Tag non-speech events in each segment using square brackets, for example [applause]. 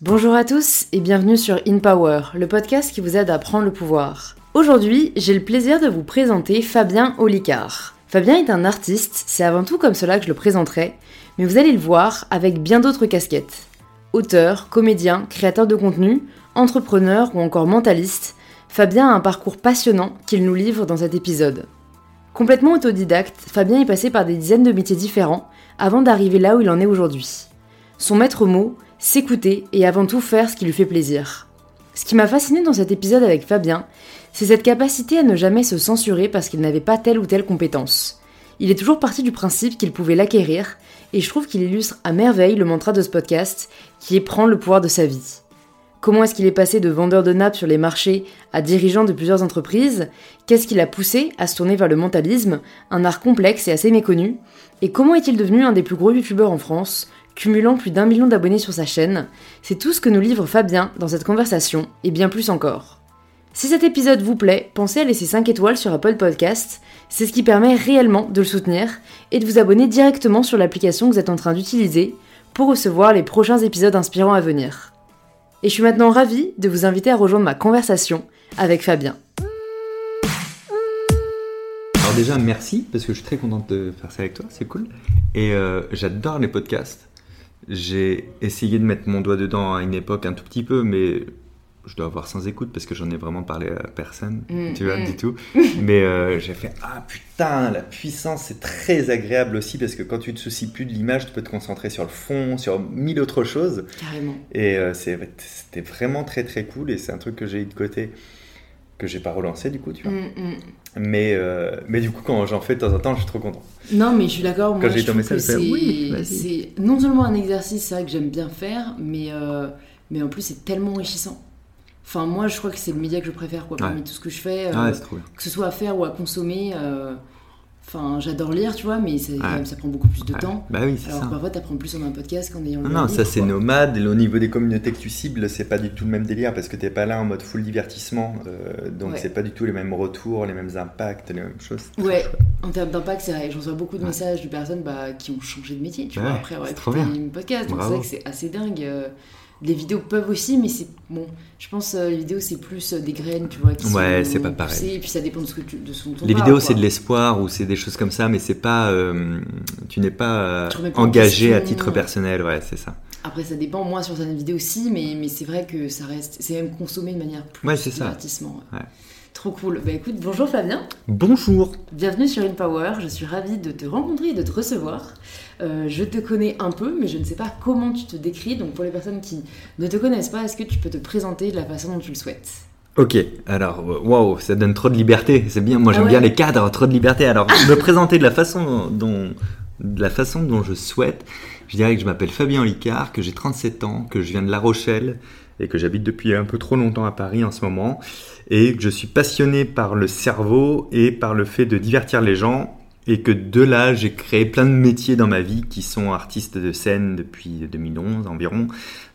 Bonjour à tous et bienvenue sur In Power, le podcast qui vous aide à prendre le pouvoir. Aujourd'hui, j'ai le plaisir de vous présenter Fabien Olicard. Fabien est un artiste, c'est avant tout comme cela que je le présenterai, mais vous allez le voir avec bien d'autres casquettes. Auteur, comédien, créateur de contenu, entrepreneur ou encore mentaliste, Fabien a un parcours passionnant qu'il nous livre dans cet épisode. Complètement autodidacte, Fabien est passé par des dizaines de métiers différents avant d'arriver là où il en est aujourd'hui. Son maître mot, s'écouter et avant tout faire ce qui lui fait plaisir. Ce qui m'a fasciné dans cet épisode avec Fabien, c'est cette capacité à ne jamais se censurer parce qu'il n'avait pas telle ou telle compétence. Il est toujours parti du principe qu'il pouvait l'acquérir, et je trouve qu'il illustre à merveille le mantra de ce podcast, qui est prendre le pouvoir de sa vie. Comment est-ce qu'il est passé de vendeur de nappes sur les marchés à dirigeant de plusieurs entreprises? Qu'est-ce qui l'a poussé à se tourner vers le mentalisme, un art complexe et assez méconnu? Et comment est-il devenu un des plus gros youtubeurs en France, cumulant plus d'un million d'abonnés sur sa chaîne C'est tout ce que nous livre Fabien dans cette conversation, et bien plus encore. Si cet épisode vous plaît, pensez à laisser 5 étoiles sur Apple Podcast, c'est ce qui permet réellement de le soutenir, et de vous abonner directement sur l'application que vous êtes en train d'utiliser pour recevoir les prochains épisodes inspirants à venir. Et je suis maintenant ravie de vous inviter à rejoindre ma conversation avec Fabien. Alors déjà, merci, parce que je suis très contente de faire ça avec toi, c'est cool. Et euh, j'adore les podcasts. J'ai essayé de mettre mon doigt dedans à une époque un tout petit peu, mais je dois avoir sans écoute parce que j'en ai vraiment parlé à personne, Mm, tu vois, mm. du tout. [laughs] Mais euh, j'ai fait Ah putain, la puissance, c'est très agréable aussi parce que quand tu te soucies plus de l'image, tu peux te concentrer sur le fond, sur mille autres choses. Carrément. Et euh, c'était vraiment très très cool et c'est un truc que j'ai eu de côté que j'ai pas relancé du coup, tu vois. Mm, mm. Mais, euh, mais du coup, quand j'en fais de temps en temps, je suis trop content. Non, mais je suis d'accord. Moi, Quand j'ai je ton trouve que message, c'est oui, non seulement un exercice, c'est vrai que j'aime bien faire, mais, euh, mais en plus, c'est tellement enrichissant. Enfin, moi, je crois que c'est le média que je préfère, quoi, parmi Ouais. tout ce que je fais. euh, Ah ouais, bien. que ce soit à faire ou à consommer. Enfin, j'adore lire, tu vois, mais ça, Ouais. prend beaucoup plus de Ouais. temps. Bah oui, c'est Alors ça. parfois, t'apprends plus en un podcast qu'en ayant Non, non, un ça c'est quoi. nomade. Et au niveau des communautés que tu cibles, c'est pas du tout le même délire parce que t'es pas là en mode full divertissement. euh, donc Ouais. c'est pas du tout les mêmes retours, les mêmes impacts, les mêmes choses. Ouais, en termes d'impact, c'est vrai. J'en reçois beaucoup de messages de personnes bah, qui ont changé de métier, tu Ouais, vois, après avoir écouté une podcast. Donc c'est vrai que c'est assez dingue. euh, Les vidéos peuvent aussi, mais c'est bon. Je pense euh, les vidéos c'est plus euh, des graines, tu vois, qui Ouais, c'est pas pareil. poussées, Et puis ça dépend de ce que tu, de ce dont on Les vidéos c'est de l'espoir ou c'est des choses comme ça, mais c'est pas. euh, tu n'es pas euh, engagé à titre personnel, ouais, c'est ça. Après ça dépend. Moi sur certaines vidéos aussi, mais mais c'est vrai que ça reste, c'est même consommé de manière plus Ouais, c'est ça. divertissement. ouais. Ouais. Trop cool. Bah écoute, bonjour Fabien. Bonjour. Bienvenue sur InPower, je suis ravie de te rencontrer et de te recevoir. Euh, je te connais un peu, mais je ne sais pas comment tu te décris. Donc pour les personnes qui ne te connaissent pas, est-ce que tu peux te présenter de la façon dont tu le souhaites? Ok, alors, euh, waouh, ça donne trop de liberté, c'est bien, moi Ah j'aime ouais bien les cadres, trop de liberté. Alors, [laughs] me présenter de la façon dont, de la façon dont je souhaite, je dirais que je m'appelle Fabien Licard, que j'ai 37 ans, que je viens de La Rochelle et que j'habite depuis un peu trop longtemps à Paris en ce moment, et que je suis passionné par le cerveau et par le fait de divertir les gens, et que de là j'ai créé plein de métiers dans ma vie qui sont artiste de scène depuis 2011 environ,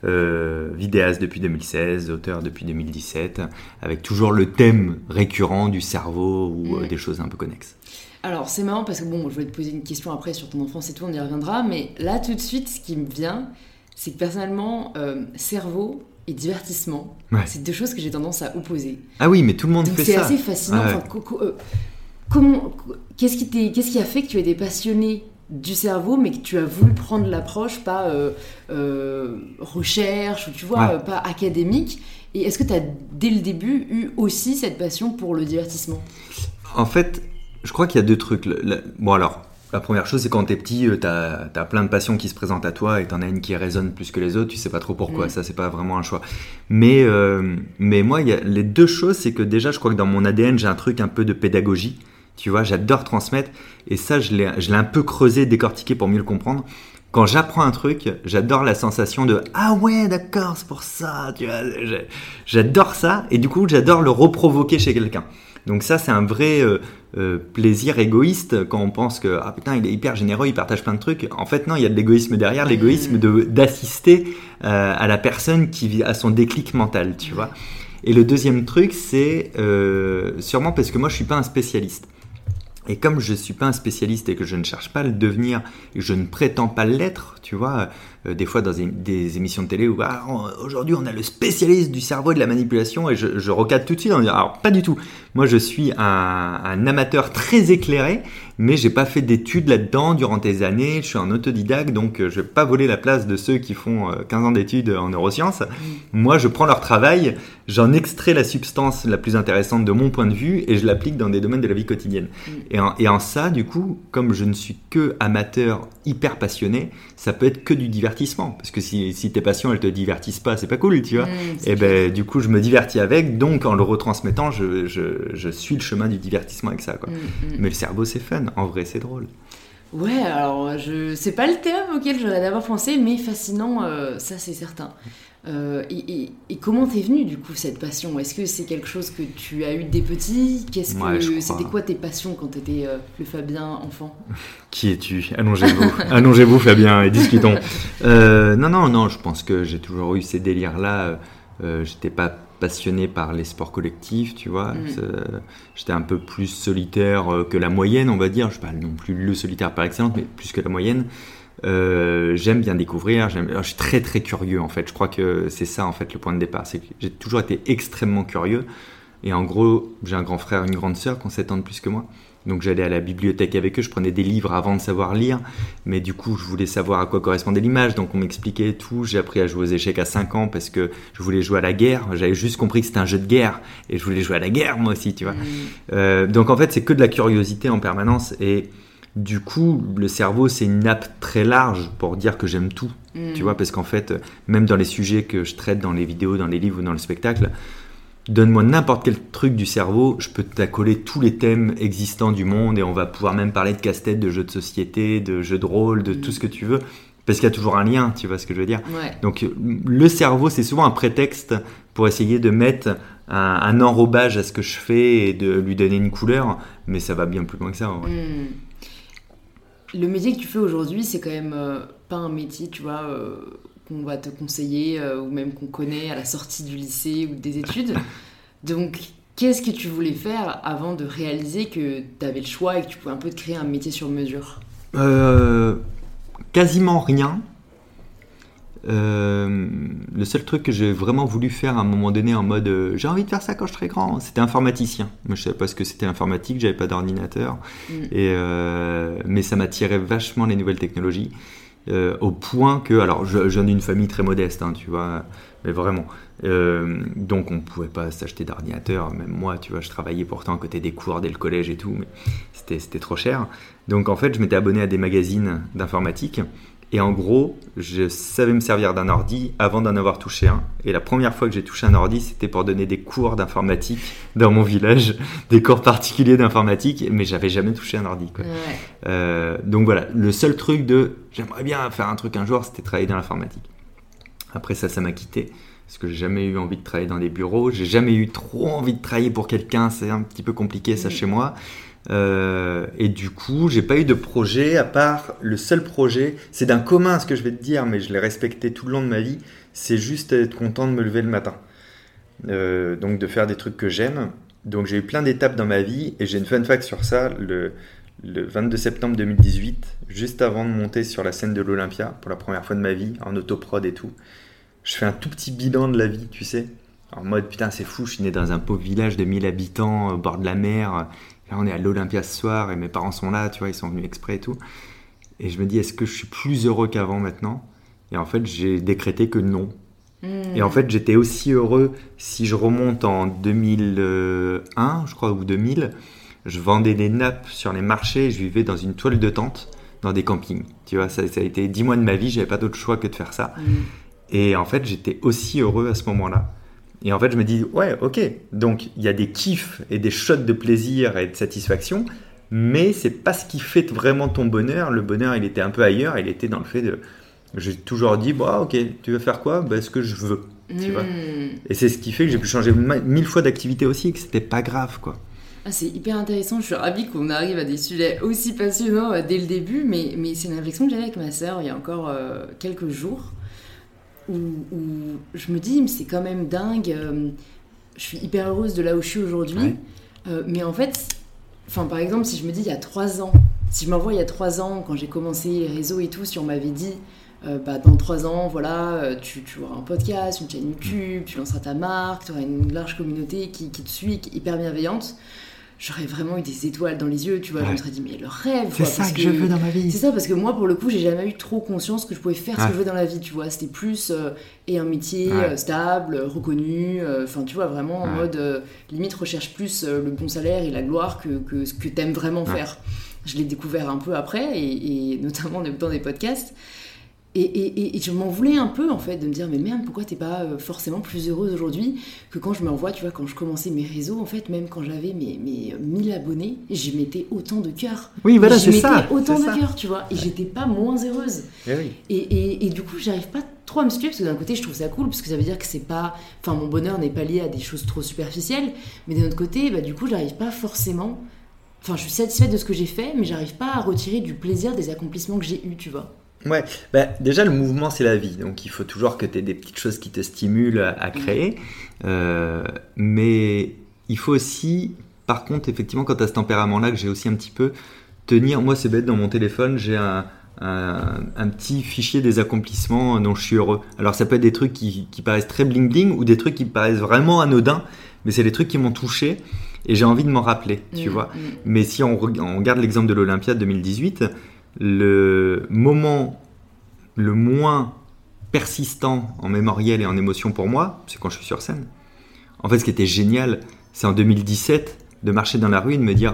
euh, vidéaste depuis 2016, auteur depuis 2017, avec toujours le thème récurrent du cerveau ou euh, Mm. des choses un peu connexes. Alors c'est marrant parce que bon, je vais te poser une question après sur ton enfance et tout, on y reviendra. Mais là tout de suite, ce qui me vient, c'est que personnellement, euh, cerveau et divertissement, Ouais. c'est deux choses que j'ai tendance à opposer. Ah oui, mais tout le monde Donc fait c'est ça. assez fascinant. Ouais. Enfin, co- co- euh, comment, qu'est-ce qui a fait que tu étais passionné du cerveau, mais que tu as voulu prendre l'approche pas euh, euh, recherche ou tu vois Ouais. pas académique? Et est-ce que tu as dès le début eu aussi cette passion pour le divertissement? En fait, je crois qu'il y a deux trucs. Bon alors, la première chose, c'est quand t'es petit, euh, t'as as plein de passions qui se présentent à toi et t'en as une qui résonne plus que les autres, tu sais pas trop pourquoi, Mm. ça c'est pas vraiment un choix. Mais, euh, mais moi, il y a les deux choses, c'est que déjà, je crois que dans mon ADN, j'ai un truc un peu de pédagogie. Tu vois, j'adore transmettre et ça, je l'ai un peu creusé, décortiqué pour mieux le comprendre. Quand j'apprends un truc, j'adore la sensation de ah ouais d'accord c'est pour ça tu vois j'adore ça et du coup j'adore le reprovoquer chez quelqu'un donc ça c'est un vrai euh, euh, plaisir égoïste quand on pense que ah putain il est hyper généreux il partage plein de trucs. En fait non il y a de l'égoïsme derrière l'égoïsme d'assister euh, à la personne qui vit à son déclic mental tu vois. Et le deuxième truc c'est sûrement parce que moi je suis pas un spécialiste Et comme je ne suis pas un spécialiste et que je ne cherche pas à le devenir, et je ne prétends pas l'être, tu vois, euh, des fois dans des, émissions de télé où ah, aujourd'hui on a le spécialiste du cerveau et de la manipulation et je, je tout de suite en disant alors pas du tout. Moi je suis un, un amateur très éclairé, mais j'ai pas fait d'études là-dedans durant des années. Je suis un autodidacte donc euh, je vais pas voler la place de ceux qui font 15 euh, ans d'études en neurosciences. Mm. Moi je prends leur travail, j'en extrais la substance la plus intéressante de mon point de vue et je l'applique dans des domaines de la vie quotidienne. Mm. Et, en, et en ça du coup, comme je ne suis que amateur hyper passionné, ça peut être que du divertissement parce que si, tes passions elles te divertissent pas, c'est pas cool, tu vois. Mmh, et ben du coup, je me divertis avec, donc en le retransmettant, je, suis le chemin du divertissement avec ça, quoi. Mmh, mmh. Mais le cerveau, c'est fun. En vrai, c'est drôle. Ouais, alors je c'est pas le thème auquel j'aurais d'abord pensé, mais fascinant, euh, ça c'est certain. Euh, et, comment t'es venu du coup cette passion? Est-ce que c'est quelque chose que tu as eu dès petit Qu'est-ce que c'était quoi tes passions quand t'étais euh, le Fabien enfant? [laughs] Qui es-tu? Allongez-vous, [laughs] allongez-vous Fabien et discutons. [laughs] Euh, non non non, je pense que j'ai toujours eu ces délires là. J'étais pas passionné par les sports collectifs, tu vois. Mm. J'étais un peu plus solitaire que la moyenne, on va dire. Je suis pas non plus le solitaire par excellence, mais plus que la moyenne. Euh, j'aime bien découvrir, je suis très très curieux en fait. Je crois que c'est ça en fait le point de départ. C'est que j'ai toujours été extrêmement curieux. Et en gros, j'ai un grand frère, une grande sœur qui ont 7 ans de plus que moi. Donc j'allais à la bibliothèque avec eux, je prenais des livres avant de savoir lire, mais du coup je voulais savoir à quoi correspondait l'image, donc on m'expliquait tout. J'ai appris à jouer aux échecs à 5 ans parce que je voulais jouer à la guerre. J'avais juste compris que c'était un jeu de guerre et je voulais jouer à la guerre moi aussi, tu vois. Mmh. Euh, donc en fait c'est que de la curiosité en permanence et du coup, le cerveau, c'est une nappe très large pour dire que j'aime tout. Mm. Tu vois, parce qu'en fait, même dans les sujets que je traite dans les vidéos, dans les livres ou dans le spectacle, donne-moi n'importe quel truc du cerveau, je peux t'accoler tous les thèmes existants du monde et on va pouvoir même parler de casse-tête, de jeux de société, de jeux de rôle, de tout mm. ce que tu veux. Parce qu'il y a toujours un lien, tu vois ce que je veux dire. Donc le cerveau, c'est souvent un prétexte pour essayer de mettre un, enrobage à ce que je fais et de lui donner une couleur, mais ça va bien plus loin que ça. Mm le métier que tu fais aujourd'hui, c'est quand même euh, pas un métier, tu vois, euh, qu'on va te conseiller euh, ou même qu'on connaît à la sortie du lycée ou des études. [laughs] Donc, qu'est-ce que tu voulais faire avant de réaliser que tu avais le choix et que tu pouvais un peu te créer un métier sur mesure? Quasiment rien. Euh, le seul truc que j'ai vraiment voulu faire à un moment donné en mode euh, j'ai envie de faire ça quand je serai grand, c'était informaticien. Moi je savais pas ce que c'était l'informatique, j'avais pas d'ordinateur, mm. et euh, mais ça m'attirait vachement les nouvelles technologies. au point que, alors j'en ai une famille très modeste, hein, tu vois, mais vraiment. donc on pouvait pas s'acheter d'ordinateur, même moi, tu vois, je travaillais pourtant à côté des cours dès le collège et tout, mais c'était trop cher. Donc en fait, je m'étais abonné à des magazines d'informatique et en gros, je savais me servir d'un ordi avant d'en avoir touché un. Et la première fois que j'ai touché un ordi, c'était pour donner des cours d'informatique dans mon village, [laughs] des cours particuliers d'informatique, mais j'avais jamais touché un ordi. Euh, donc voilà, le seul truc de j'aimerais bien faire un truc un jour, c'était travailler dans l'informatique. Après ça, ça m'a quitté parce que j'ai jamais eu envie de travailler dans des bureaux, j'ai jamais eu trop envie de travailler pour quelqu'un, c'est un petit peu compliqué ça chez moi. Euh, et du coup, j'ai pas eu de projet à part le seul projet. C'est d'un commun ce que je vais te dire, mais je l'ai respecté tout le long de ma vie. C'est juste être content de me lever le matin. Euh, donc de faire des trucs que j'aime. Donc j'ai eu plein d'étapes dans ma vie et j'ai une fun fact sur ça. Le, le 22 septembre 2018, juste avant de monter sur la scène de l'Olympia pour la première fois de ma vie, en autoprod et tout, je fais un tout petit bilan de la vie, tu sais. En mode putain, c'est fou, je suis né dans un pauvre village de 1000 habitants au bord de la mer on est à l'Olympia ce soir et mes parents sont là, tu vois, ils sont venus exprès et tout. Et je me dis, est-ce que je suis plus heureux qu'avant maintenant? Et en fait, j'ai décrété que non. Et en fait, j'étais aussi heureux si je remonte en 2001, je crois, ou 2000. Je vendais des nappes sur les marchés et je vivais dans une toile de tente dans des campings. Tu vois, ça, a été dix mois de ma vie, j'avais pas d'autre choix que de faire ça. Et en fait, j'étais aussi heureux à ce moment-là. Et en fait, je me dis, ouais, ok, donc il y a des kiffs et des shots de plaisir et de satisfaction, mais c'est pas ce qui fait vraiment ton bonheur. Le bonheur, il était un peu ailleurs, il était dans le fait de. J'ai toujours dit, bah, ok, tu veux faire quoi? Bah, Ce que je veux. Tu vois hmm. et c'est ce qui fait que j'ai pu changer mille fois d'activité aussi, et que c'était pas grave, quoi. Ah, c'est hyper intéressant, je suis ravie qu'on arrive à des sujets aussi passionnants euh, dès le début, mais, mais c'est une réflexion que j'avais avec ma sœur il y a encore euh, quelques jours où, je me dis, c'est quand même dingue, euh, je suis hyper heureuse de là où je suis aujourd'hui, euh, mais en fait, enfin, par exemple, si je me dis il y a trois ans, si je m'envoie il y a trois ans, quand j'ai commencé les réseaux et tout, si on m'avait dit, euh, bah, dans trois ans, voilà, tu, tu auras un podcast, une chaîne YouTube, tu lanceras ta marque, tu auras une large communauté qui, qui te suit, qui est hyper bienveillante j'aurais vraiment eu des étoiles dans les yeux, tu vois. Je me serais dit, mais le rêve. C'est ça que, je veux dans ma vie. C'est ça, parce que moi, pour le coup, j'ai jamais eu trop conscience que je pouvais faire ce que je veux dans la vie, tu vois. C'était plus euh, et un métier euh, stable, reconnu, euh, enfin, tu vois, vraiment en mode limite recherche plus le bon salaire et la gloire que, que ce que t'aimes vraiment faire. Je l'ai découvert un peu après, et, et notamment en écoutant des podcasts. Et, je m'en voulais un peu en fait de me dire mais merde pourquoi t'es pas euh, forcément plus heureuse aujourd'hui que quand je me revois tu vois quand je commençais mes réseaux en fait même quand j'avais mes, mes 1000 abonnés j'y mettais autant de cœur. Oui voilà c'est ça autant de cœur tu vois et j'étais pas moins heureuse. Eh et, du coup j'arrive pas trop à me situer parce que d'un côté je trouve ça cool parce que ça veut dire que c'est pas enfin mon bonheur n'est pas lié à des choses trop superficielles mais d'un autre côté bah du coup j'arrive pas forcément enfin je suis satisfaite de ce que j'ai fait mais j'arrive pas à retirer du plaisir des accomplissements que j'ai eu tu vois Ouais, bah, déjà le mouvement c'est la vie, donc il faut toujours que tu aies des petites choses qui te stimulent à, créer. Euh, mais il faut aussi, par contre, effectivement, quand tu as ce tempérament-là, que j'ai aussi un petit peu, tenir, moi c'est bête, dans mon téléphone, j'ai un, un, petit fichier des accomplissements dont je suis heureux. Alors ça peut être des trucs qui, qui paraissent très bling bling ou des trucs qui paraissent vraiment anodins, mais c'est des trucs qui m'ont touché et j'ai envie de m'en rappeler, tu mmh, vois. Mmh. Mais si on, on regarde l'exemple de l'Olympia 2018, le moment le moins persistant en mémoriel et en émotion pour moi, c'est quand je suis sur scène. En fait, ce qui était génial, c'est en 2017 de marcher dans la rue et de me dire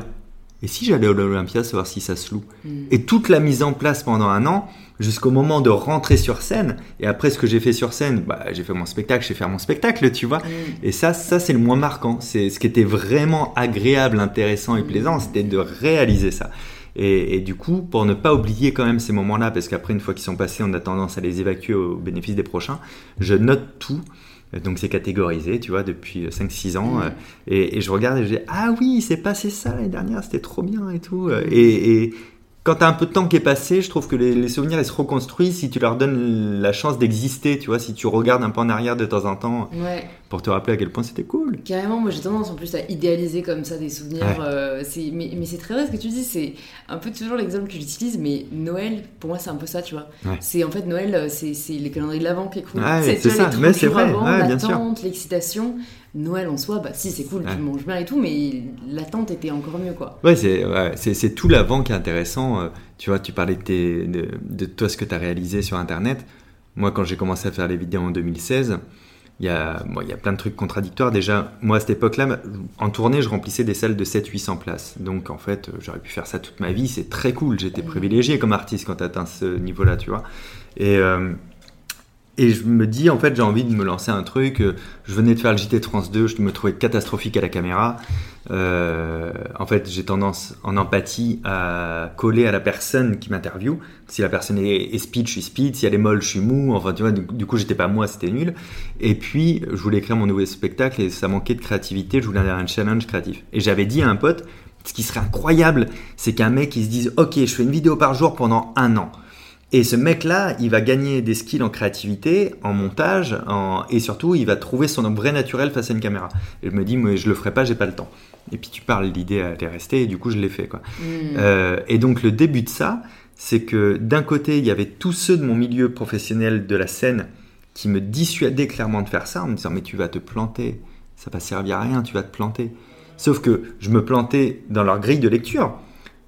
et si j'allais à l'Olympia savoir si ça se loue? Mm. Et toute la mise en place pendant un an, jusqu'au moment de rentrer sur scène, et après ce que j'ai fait sur scène, bah, j'ai fait mon spectacle, j'ai fait mon spectacle, tu vois. Mm. Et ça, ça c'est le moins marquant. C'est ce qui était vraiment agréable, intéressant et plaisant, c'était de réaliser ça. Et, du coup, pour ne pas oublier quand même ces moments-là, parce qu'après, une fois qu'ils sont passés, on a tendance à les évacuer au bénéfice des prochains, je note tout. Donc c'est catégorisé, tu vois, depuis 5-6 ans. Mmh. Et, je regarde et je dis, ah oui, il s'est passé ça l'année dernière, c'était trop bien et tout. Mmh. Et, quand tu as un peu de temps qui est passé, je trouve que les, souvenirs ils se reconstruisent si tu leur donnes la chance d'exister, tu vois, si tu regardes un peu en arrière de temps en temps pour te rappeler à quel point c'était cool. Carrément, moi j'ai tendance en plus à idéaliser comme ça des souvenirs. Euh, mais, mais c'est très vrai ce que tu dis, c'est un peu toujours l'exemple que j'utilise, mais Noël, pour moi c'est un peu ça, tu vois. C'est en fait Noël, euh, c'est les calendriers de l'avant qui est cool. c'est ça, mais c'est vrai, l'attente, l'excitation. Noël en soi, bah si c'est cool, tu manges bien et tout, mais l'attente était encore mieux quoi. Ouais, c'est tout l'avant qui est intéressant. Euh, tu vois, tu parlais de, de, de toi ce que tu as réalisé sur internet. Moi, quand j'ai commencé à faire les vidéos en 2016, il y, a, bon, il y a plein de trucs contradictoires. Déjà, moi à cette époque-là, en tournée, je remplissais des salles de 700-800 places. Donc en fait, j'aurais pu faire ça toute ma vie. C'est très cool. J'étais privilégié comme artiste quand tu atteins ce niveau-là, tu vois. Et, euh, et je me dis, en fait, j'ai envie de me lancer un truc. Je venais de faire le JT Trans 2, je me trouvais catastrophique à la caméra. Euh, en fait, j'ai tendance, en empathie, à coller à la personne qui m'interviewe. Si la personne est, speed, je suis speed. Si elle est molle, je suis mou. Enfin, tu vois, du, coup, j'étais pas moi, c'était nul. Et puis, je voulais écrire mon nouveau spectacle et ça manquait de créativité. Je voulais un challenge créatif. Et j'avais dit à un pote, ce qui serait incroyable, c'est qu'un mec, il se dise, OK, je fais une vidéo par jour pendant un an. Et ce mec-là, il va gagner des skills en créativité, en montage, et surtout, il va trouver son vrai naturel face à une caméra. Et je me dis, mais je le ferai pas, j'ai pas le temps. Et puis tu parles, l'idée allait rester, et du coup, je l'ai fait. Quoi. Mm. Euh, et donc, le début de ça, c'est que d'un côté, il y avait tous ceux de mon milieu professionnel de la scène qui me dissuadaient clairement de faire ça, en me disant, mais tu vas te planter, ça va servir à rien, tu vas te planter. Sauf que je me plantais dans leur grille de lecture.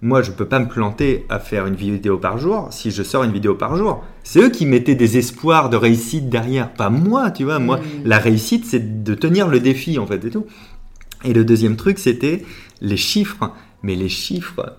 Moi, je peux pas me planter à faire une vidéo par jour si je sors une vidéo par jour. C'est eux qui mettaient des espoirs de réussite derrière, pas moi, tu vois. Moi, mm. la réussite, c'est de tenir le défi, en fait, et tout. Et le deuxième truc, c'était les chiffres. Mais les chiffres,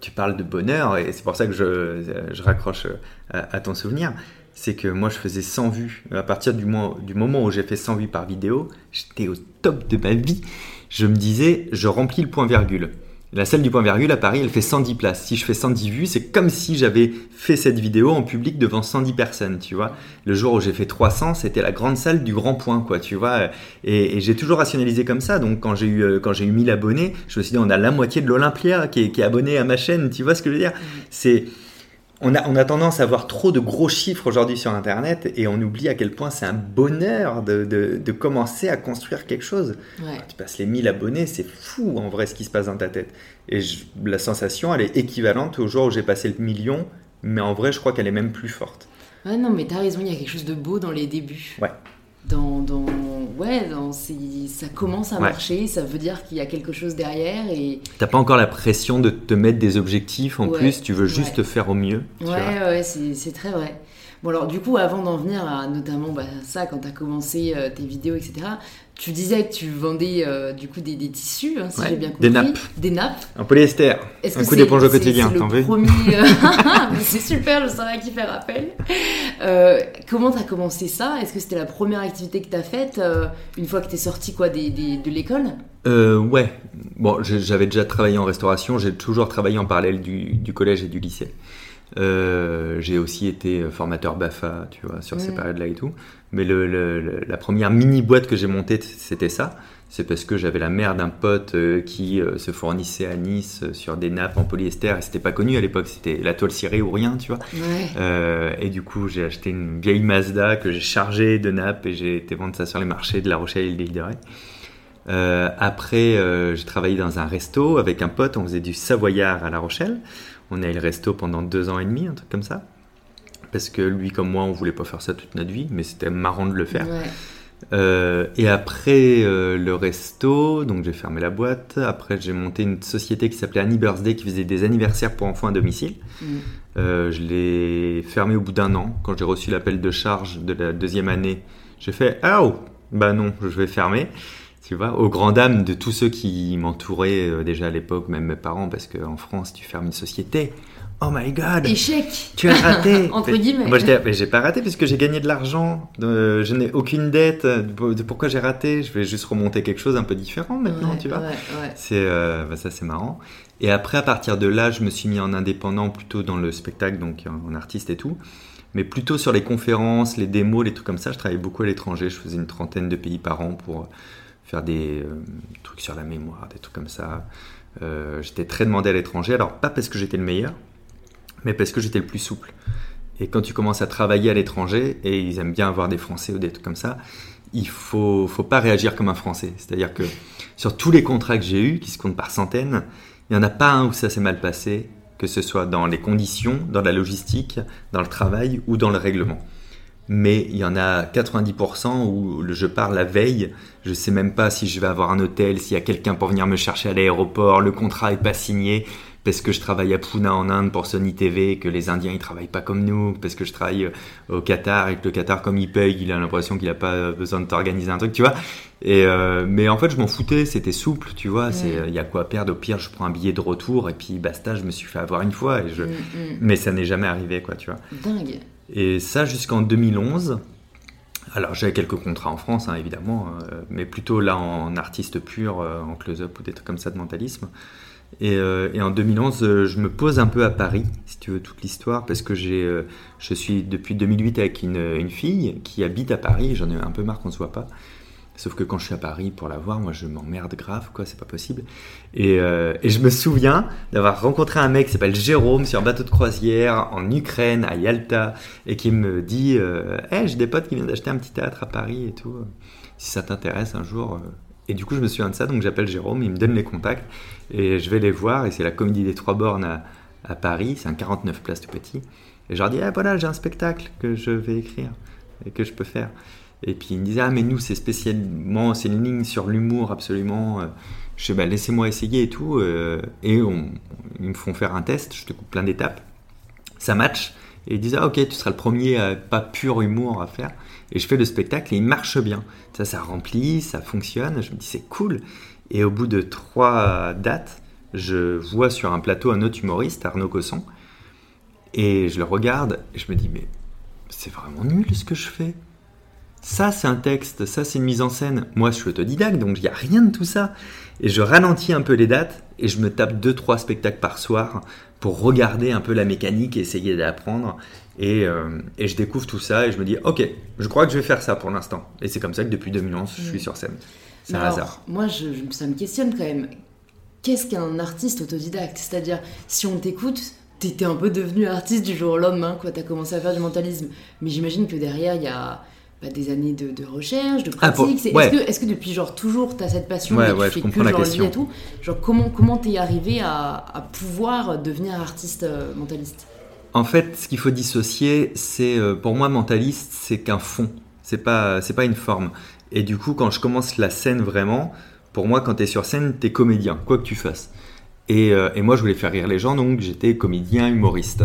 tu parles de bonheur, et c'est pour ça que je, raccroche à, ton souvenir. C'est que moi, je faisais 100 vues. À partir du, du moment où j'ai fait 100 vues par vidéo, j'étais au top de ma vie. Je me disais, je remplis le point virgule. La salle du point virgule à Paris, elle fait 110 places. Si je fais 110 vues, c'est comme si j'avais fait cette vidéo en public devant 110 personnes, tu vois. Le jour où j'ai fait 300, c'était la grande salle du grand point, quoi, tu vois. Et, j'ai toujours rationalisé comme ça. Donc quand j'ai eu euh, quand j'ai eu 1000 abonnés, je me suis dit on a la moitié de l'Olympia qui est, qui abonné à ma chaîne, tu vois ce que je veux dire C'est on a, on a tendance à voir trop de gros chiffres aujourd'hui sur Internet et on oublie à quel point c'est un bonheur de, de, de commencer à construire quelque chose. Ouais. Tu passes les 1000 abonnés, c'est fou en vrai ce qui se passe dans ta tête. Et je- la sensation, elle est équivalente au jour où j'ai passé le million, mais en vrai, je crois qu'elle est même plus forte. Ouais, non, mais t'as raison, il y a quelque chose de beau dans les débuts. Ouais. Dans, dans, ouais, dans, ça commence à Ouais. marcher, ça veut dire qu'il y a quelque chose derrière et T'as pas encore la pression de te mettre des objectifs en Ouais, plus, tu veux juste ouais. faire au mieux. Ouais, ouais, c'est très vrai. Bon, alors, du coup, avant d'en venir à notamment bah, ça, quand tu as commencé euh, tes vidéos, etc., tu disais que tu vendais euh, du coup des, des tissus, hein, si Ouais, j'ai bien compris. des nappes. Des nappes. Un polyester, Est-ce un coup d'éponge au quotidien, t'en le veux premier... euh, [laughs] [laughs] c'est super, je saurais à qui faire appel. Euh, comment t'as commencé ça? Est-ce que c'était la première activité que t'as faite euh, une fois que t'es sorti quoi, des, des- de l'école? Euh, ouais. Bon, j'avais déjà travaillé en restauration, j'ai toujours travaillé en parallèle du, du collège et du lycée. Euh, j'ai aussi été formateur BAFA, tu vois, sur ces périodes-là et tout. Mais le, le- le- la première mini-boîte que j'ai montée, c'était ça. C'est parce que j'avais la mère d'un pote euh, qui euh, se fournissait à Nice euh, sur des nappes en polyester et c'était pas connu à l'époque, c'était la toile cirée ou rien, tu vois. Ouais. Euh, et du coup, j'ai acheté une vieille Mazda que j'ai chargée de nappes et j'ai été vendre ça sur les marchés de La Rochelle et de l'île de Ré. Euh, après, euh, j'ai travaillé dans un resto avec un pote, on faisait du savoyard à La Rochelle. On a eu le resto pendant deux ans et demi, un truc comme ça. Parce que lui comme moi, on voulait pas faire ça toute notre vie, mais c'était marrant de le faire. Ouais. Euh, et après euh, le resto, donc j'ai fermé la boîte. Après, j'ai monté une société qui s'appelait Annie Birthday qui faisait des anniversaires pour enfants à domicile. Mm. Euh, je l'ai fermé au bout d'un an. Quand j'ai reçu l'appel de charge de la deuxième année, j'ai fait Ah oh Bah non, je vais fermer. Tu vois, aux grandes dames de tous ceux qui m'entouraient euh, déjà à l'époque, même mes parents, parce qu'en France, tu fermes une société. Oh my god Échec Tu as raté [laughs] Entre guillemets. Moi, j'ai pas raté puisque j'ai gagné de l'argent. Euh, je n'ai aucune dette. De pourquoi j'ai raté? Je vais juste remonter quelque chose un peu différent maintenant, Ouais, tu vois. ouais, ouais. C'est euh, bah, ça, c'est marrant. Et après, à partir de là, je me suis mis en indépendant plutôt dans le spectacle, donc en artiste et tout, mais plutôt sur les conférences, les démos, les trucs comme ça. Je travaillais beaucoup à l'étranger. Je faisais une trentaine de pays par an pour faire des euh, trucs sur la mémoire, des trucs comme ça. Euh, j'étais très demandé à l'étranger. Alors pas parce que j'étais le meilleur, mais parce que j'étais le plus souple. Et quand tu commences à travailler à l'étranger, et ils aiment bien avoir des Français ou des trucs comme ça, il faut, faut pas réagir comme un Français. C'est-à-dire que sur tous les contrats que j'ai eus, qui se comptent par centaines, il n'y en a pas un où ça s'est mal passé, que ce soit dans les conditions, dans la logistique, dans le travail ou dans le règlement. Mais il y en a 90% où je pars la veille, je sais même pas si je vais avoir un hôtel, s'il y a quelqu'un pour venir me chercher à l'aéroport, le contrat est pas signé, parce que je travaille à Pune en Inde pour Sony TV, que les Indiens ils travaillent pas comme nous, parce que je travaille euh, au Qatar et que le Qatar comme il paye, il a l'impression qu'il a pas besoin de t'organiser un truc, tu vois. Et euh, mais en fait je m'en foutais, c'était souple, tu vois. C'est il y a quoi perdre? Au pire je prends un billet de retour et puis basta, je me suis fait avoir une fois et je. Mm, mm. Mais ça n'est jamais arrivé quoi, tu vois. Dingue. Et ça jusqu'en 2011. Alors j'avais quelques contrats en France, hein, évidemment, euh, mais plutôt là en artiste pur, euh, en close-up ou des trucs comme ça de mentalisme. Et, euh, en 2011, euh, je me pose un peu à Paris, si tu veux toute l'histoire, parce que j'ai, je suis depuis 2008 avec une, une fille qui habite à Paris. J'en ai un peu marre qu'on se voit pas. Sauf que quand je suis à Paris pour la voir, moi je m'emmerde grave, quoi, c'est pas possible. Et, euh, et je me souviens d'avoir rencontré un mec qui s'appelle Jérôme sur un bateau de croisière en Ukraine, à Yalta, et qui me dit euh, Hey, j'ai des potes qui viennent d'acheter un petit théâtre à Paris et tout. Si ça t'intéresse un jour. euh. Et du coup, je me souviens de ça, donc j'appelle Jérôme, il me donne les contacts, et je vais les voir, et c'est la comédie des Trois Bornes à, à Paris, c'est un 49 places tout petit. Et je leur dis Ah, voilà, j'ai un spectacle que je vais écrire et que je peux faire. Et puis il me disait Ah, mais nous, c'est spécialement, c'est une ligne sur l'humour absolument. euh. Je dis bah, Laissez-moi essayer et tout. euh, et ils me font faire un test, je te coupe plein d'étapes. Ça match. Et ils disent Ah, ok, tu seras le premier, à, pas pur humour à faire. Et je fais le spectacle et il marche bien. Ça, ça remplit, ça fonctionne. Je me dis C'est cool. Et au bout de trois dates, je vois sur un plateau un autre humoriste, Arnaud Cosson. Et je le regarde et je me dis Mais c'est vraiment nul ce que je fais. Ça, c'est un texte, ça, c'est une mise en scène. Moi, je suis autodidacte, donc il n'y a rien de tout ça. Et je ralentis un peu les dates et je me tape deux, trois spectacles par soir pour regarder un peu la mécanique et essayer d'apprendre. Et, euh, et je découvre tout ça et je me dis, ok, je crois que je vais faire ça pour l'instant. Et c'est comme ça que depuis 2011, je suis sur scène. C'est un hasard. Moi, je- ça me questionne quand même. Qu'est-ce qu'un artiste autodidacte? C'est-à-dire, si on t'écoute, t'étais un peu devenu artiste du jour au lendemain, quoi. T'as commencé à faire du mentalisme. Mais j'imagine que derrière, il y a bah, des années de, de recherche, de Ah, pratique. Ouais. Est-ce que, depuis genre toujours t'as cette passion Ouais, et tu ouais, fais je que la genre question. et tout? Genre comment comment t'es arrivé à, à pouvoir devenir artiste euh, mentaliste? En fait, ce qu'il faut dissocier, c'est euh, pour moi mentaliste, c'est qu'un fond. C'est pas, c'est pas une forme. Et du coup, quand je commence la scène vraiment, pour moi, quand t'es sur scène, t'es comédien, quoi que tu fasses. Et, euh, et moi, je voulais faire rire les gens, donc j'étais comédien, humoriste.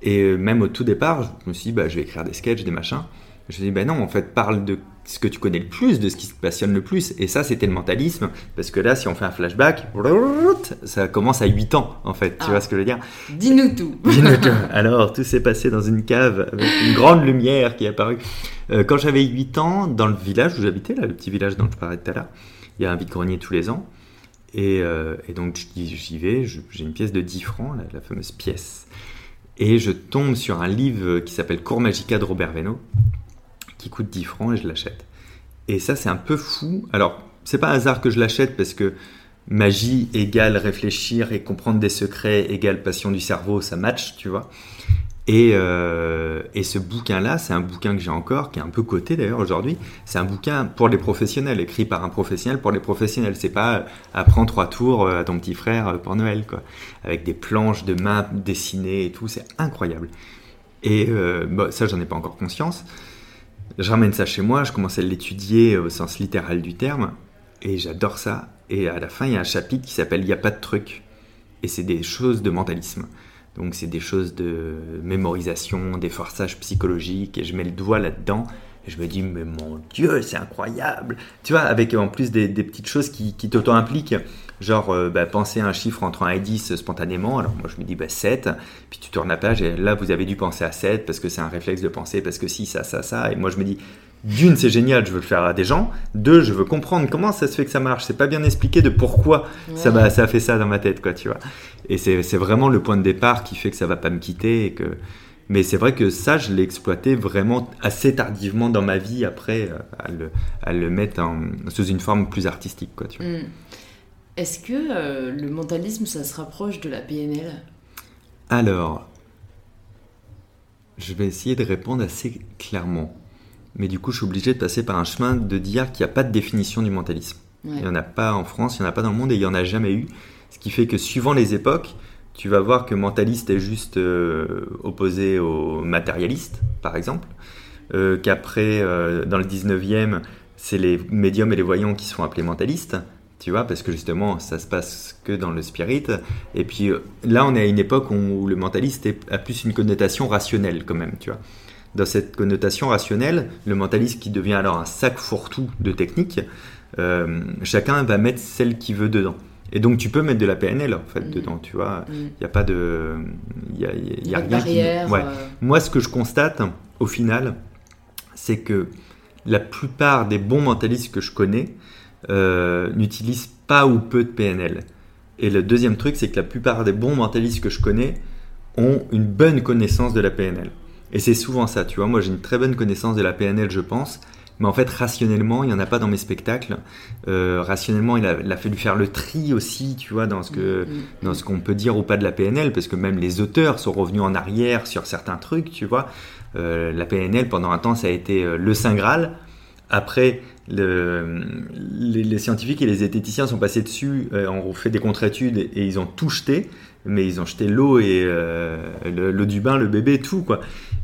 Et même au tout départ, je me suis dit, bah, je vais écrire des sketchs, des machins. Je dit, bah non, en fait, parle de ce que tu connais le plus, de ce qui te passionne le plus. Et ça, c'était le mentalisme. Parce que là, si on fait un flashback, ça commence à 8 ans, en fait. Tu Ah. vois ce que je veux dire? [laughs] Dis-nous tout. alors, tout s'est passé dans une cave avec une grande lumière qui est apparue. Euh, quand j'avais 8 ans, dans le village où j'habitais, là, le petit village dont je parlais tout à l'heure, il y a un vide-grenier tous les ans. Et, euh, et donc, j'y vais, j'ai une pièce de 10 francs, la, la fameuse pièce. Et je tombe sur un livre qui s'appelle Cours Magica de Robert Veno, qui coûte 10 francs et je l'achète. Et ça, c'est un peu fou. Alors, c'est pas hasard que je l'achète parce que magie égale réfléchir et comprendre des secrets égale passion du cerveau, ça match, tu vois. Et, euh, et ce bouquin-là, c'est un bouquin que j'ai encore, qui est un peu coté d'ailleurs aujourd'hui. C'est un bouquin pour les professionnels, écrit par un professionnel pour les professionnels. C'est pas euh, apprends trois tours euh, à ton petit frère pour Noël, quoi. Avec des planches de main dessinées et tout, c'est incroyable. Et euh, bon, ça, j'en ai pas encore conscience. Je ramène ça chez moi, je commence à l'étudier au sens littéral du terme, et j'adore ça. Et à la fin, il y a un chapitre qui s'appelle Il n'y a pas de truc. Et c'est des choses de mentalisme. Donc c'est des choses de mémorisation, des forçages psychologiques, et je mets le doigt là-dedans, et je me dis, mais mon Dieu, c'est incroyable Tu vois, avec en plus des, des petites choses qui, qui t'auto-impliquent, genre euh, bah, penser à un chiffre entre 1 et 10 spontanément, alors moi je me dis bah, 7, puis tu tournes la page, et là vous avez dû penser à 7, parce que c'est un réflexe de penser, parce que si, ça, ça, ça, et moi je me dis, d'une, c'est génial, je veux le faire à des gens, deux, je veux comprendre comment ça se fait que ça marche, c'est pas bien expliqué de pourquoi ça, va, ça a fait ça dans ma tête, quoi, tu vois. Et c'est vraiment le point de départ qui fait que ça va pas me quitter. Et que... Mais c'est vrai que ça, je l'ai exploité vraiment assez tardivement dans ma vie après euh, à le, à le mettre en- sous une forme plus artistique, quoi, tu vois. Hmm. Est-ce que euh, le mentalisme, ça se rapproche de la PNL Alors, je vais essayer de répondre assez clairement. Mais du coup, je suis obligé de passer par un chemin de dire qu'il n'y a pas de définition du mentalisme. Ouais. Il n'y en a pas en France, il n'y en a pas dans le monde et il n'y en a jamais eu. Ce qui fait que suivant les époques, tu vas voir que mentaliste est juste euh, opposé au matérialiste, par exemple. Euh, Qu'après, dans le 19e, c'est les médiums et les voyants qui sont appelés mentalistes. Tu vois, parce que justement, ça se passe que dans le spirit. Et puis euh, là, on est à une époque où, le mentaliste a plus une connotation rationnelle, quand même, tu vois. Dans cette connotation rationnelle, le mentaliste qui devient alors un sac fourre-tout de techniques, euh, chacun va mettre celle qu'il veut dedans. Et donc tu peux mettre de la PNL en fait Mhm. dedans, tu vois. Hmm. Il n'y a pas de, il y a, y y rien qui- barrière. Ouais. euh, Moi, ce que je constate au final, c'est que la plupart des bons mentalistes que je connais euh, n'utilisent pas ou peu de PNL. Et le deuxième truc, c'est que la plupart des bons mentalistes que je connais ont une bonne connaissance de la PNL. Et c'est souvent ça, tu vois. Moi, j'ai une très bonne connaissance de la PNL, je pense. Mais en fait, rationnellement, il n'y en a pas dans mes spectacles. Euh, rationnellement, il a, il a fallu faire le tri aussi, tu vois, dans ce que, hmm, dans ce qu'on peut dire ou pas de la PNL, parce que même les auteurs sont revenus en arrière sur certains trucs, tu vois. Euh, la PNL, pendant un temps, ça a été le Saint Graal. Après, le- les, scientifiques et les zététiciens sont passés dessus, euh, ont fait des contre-études et, ils ont tout jeté, mais ils ont jeté l'eau et euh, le- l'eau du bain, le bébé, tout, quoi.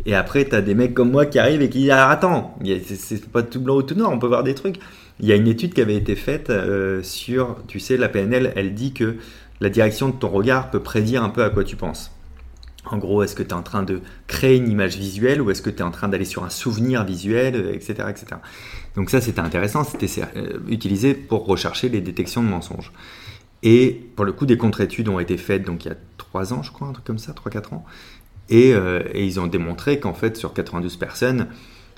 Et après, t'as des mecs comme moi qui arrivent et qui disent Ah, attends, c'est pas tout blanc ou tout noir, on peut voir des trucs. Il y a une étude qui avait été faite euh, sur, tu sais, la PNL, elle dit que la direction de ton regard peut prédire un peu à quoi tu penses. En gros, est-ce que tu es en train de créer une image visuelle ou est-ce que tu es en train d'aller sur un souvenir visuel, euh, etc. etc. Donc ça, c'était intéressant, c'était euh, utilisé pour rechercher les détections de mensonges. Et pour le coup, des contre-études ont été faites donc il y a 3 ans, je crois, un truc comme ça, 3-4 ans. Et, euh, et ils ont démontré qu'en fait, sur 92 personnes,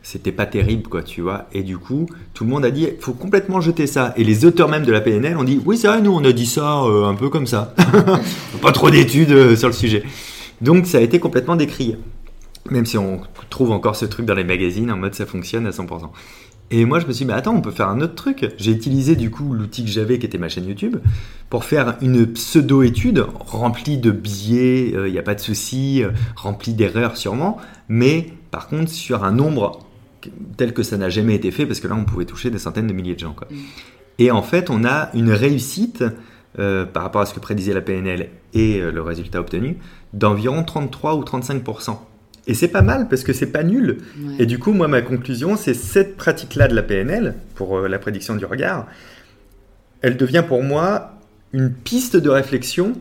c'était pas terrible, quoi, tu vois. Et du coup, tout le monde a dit, faut complètement jeter ça. Et les auteurs même de la PNL ont dit, oui, c'est vrai, nous, on a dit ça un peu comme ça. [laughs] pas trop d'études sur le sujet. Donc, ça a été complètement décrié. Même si on trouve encore ce truc dans les magazines, en mode ça fonctionne à 100%. Et moi, je me suis dit, mais attends, on peut faire un autre truc. J'ai utilisé du coup l'outil que j'avais, qui était ma chaîne YouTube, pour faire une pseudo-étude remplie de biais, il n'y a pas de souci, euh, remplie d'erreurs sûrement, mais par contre sur un nombre tel que ça n'a jamais été fait, parce que là, on pouvait toucher des centaines de milliers de gens. Quoi. Mm. Et en fait, on a une réussite euh, par rapport à ce que prédisait la PNL et euh, le résultat obtenu d'environ 33 ou 35% et c'est pas mal parce que c'est pas nul. Et du coup, moi, ma conclusion, c'est cette pratique-là de la PNL, pour euh, la prédiction du regard, elle devient pour moi une piste de réflexion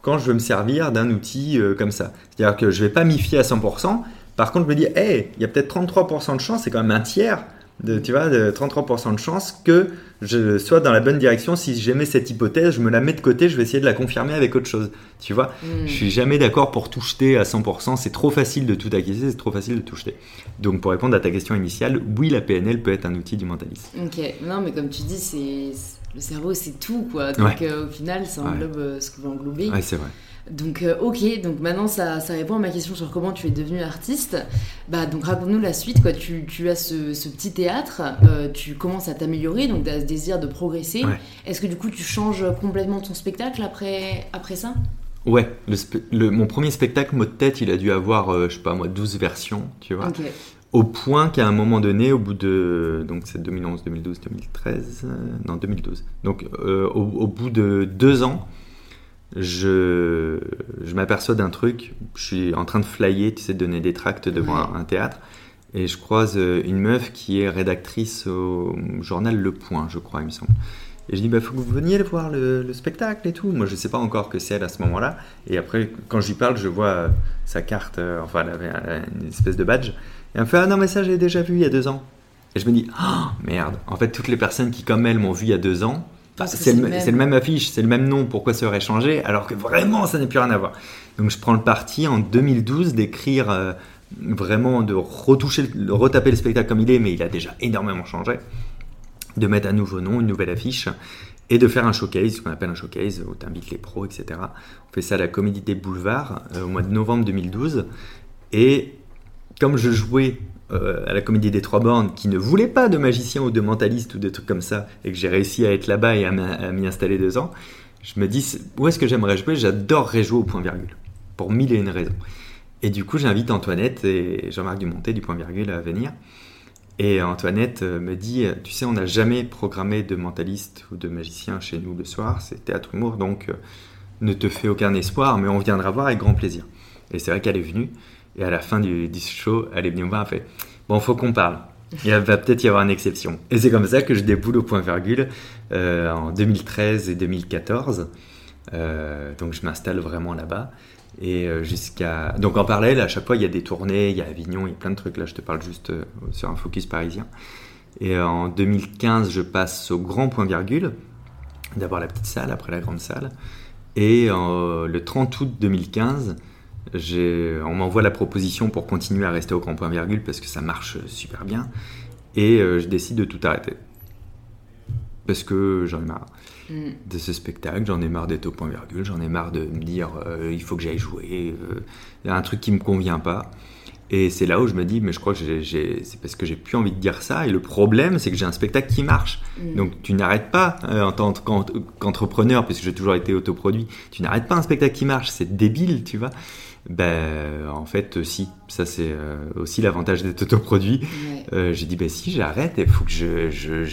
quand je veux me servir d'un outil euh, comme ça. C'est-à-dire que je vais pas m'y fier à 100%. Par contre, je me dis, hey, il y a peut-être 33% de chance, c'est quand même un tiers de, tu vois, de 33% de chance que je sois dans la bonne direction. Si j'aimais cette hypothèse, je me la mets de côté, je vais essayer de la confirmer avec autre chose. Tu vois, mm. je suis jamais d'accord pour tout jeter à 100%. C'est trop facile de tout acquiescer, c'est trop facile de tout jeter. Donc, pour répondre à ta question initiale, oui, la PNL peut être un outil du mentalisme. Ok, non, mais comme tu dis, c'est le cerveau, c'est tout, quoi. Donc, euh, au final, ça englobe euh, ce qu'on veut englober. Ouais, c'est vrai. Donc euh, ok, donc maintenant ça, ça, répond à ma question sur comment tu es devenu artiste. Bah donc raconte-nous la suite, quoi. Tu, tu as ce, ce, petit théâtre, euh, tu commences à t'améliorer, donc tu as ce désir de progresser. Est-ce que du coup tu changes complètement ton spectacle après, après ça? Ouais, le, mon premier spectacle, mot de tête, il a dû avoir, euh, je sais pas moi, 12 versions, tu vois. Au point qu'à un moment donné, au bout de. Donc c'est 2011, 2012, 2013. non, 2012. Donc au, au, bout de deux ans, je, je m'aperçois d'un truc, je suis en train de flyer, tu sais, de donner des tracts devant un, théâtre, et je croise euh, une meuf qui est rédactrice au journal Le Point, je crois, il me semble. Et je dis, bah, faut que vous veniez voir le, spectacle et tout. Moi, je sais pas encore que c'est elle à ce moment-là. Et après, quand je lui parle, je vois euh, sa carte, euh, enfin, elle avait une espèce de badge. Et elle me fait, ah non, mais ça, j'ai déjà vu il y a deux ans. Et je me dis, oh, merde. En fait, toutes les personnes qui, comme elle, m'ont vu il y a deux ans, c'est le, même affiche, c'est le même nom, pourquoi ça aurait changé alors que vraiment ça n'a plus rien à voir. Donc je prends le parti en 2012 d'écrire euh, vraiment, de retoucher, de retaper le spectacle comme il est, mais il a déjà énormément changé, de mettre un nouveau nom, une nouvelle affiche et de faire un showcase, ce qu'on appelle un showcase où tu invites les pros, etc. On fait ça à la Comédie des Boulevards euh, au mois de novembre 2012 et comme je jouais euh, à la Comédie des Trois Bornes qui ne voulait pas de magicien ou de mentaliste ou de trucs comme ça, et que j'ai réussi à être là-bas et à m'y installer deux ans, je me dis où est-ce que j'aimerais jouer? J'adorerais jouer au point virgule, pour mille et une raisons. Et du coup, j'invite Antoinette et Jean-Marc Dumontet du point virgule à venir. Et Antoinette euh, me dit Tu sais, on n'a jamais programmé de mentaliste ou de magicien chez nous le soir, c'est théâtre humour, donc euh, ne te fais aucun espoir, mais on viendra voir avec grand plaisir. Et c'est vrai qu'elle est venue. Et à la fin du, show, elle est venue me voir, elle fait Bon, faut qu'on parle. Il va peut-être y avoir une exception. Et c'est comme ça que je déboule au point virgule euh, en 2013 et 2014. Euh, donc je m'installe vraiment là-bas. Et euh, jusqu'à. Donc en parallèle, à chaque fois, il y a des tournées, il y a Avignon, il y a plein de trucs. Là, je te parle juste sur un focus parisien. Et en 2015, je passe au grand point virgule. D'abord la petite salle, après la grande salle. Et le 30 août 2015, on m'envoie la proposition pour continuer à rester au grand point virgule parce que ça marche super bien. Et euh, je décide de tout arrêter. Parce que j'en ai marre mm. de ce spectacle, j'en ai marre d'être au point virgule, j'en ai marre de me dire euh, il faut que j'aille jouer, euh, il y a un truc qui me convient pas. Et c'est là où je me dis, mais je crois que c'est parce que j'ai plus envie de dire ça. Et le problème, c'est que j'ai un spectacle qui marche. Mm. Donc tu n'arrêtes pas en tant qu'entrepreneur, puisque j'ai toujours été autoproduit, tu n'arrêtes pas un spectacle qui marche. C'est débile, tu vois. Ben, en fait, si. Ça, c'est euh, aussi l'avantage d'être autoproduit. Euh, j'ai dit, ben si, j'arrête. Il faut que je,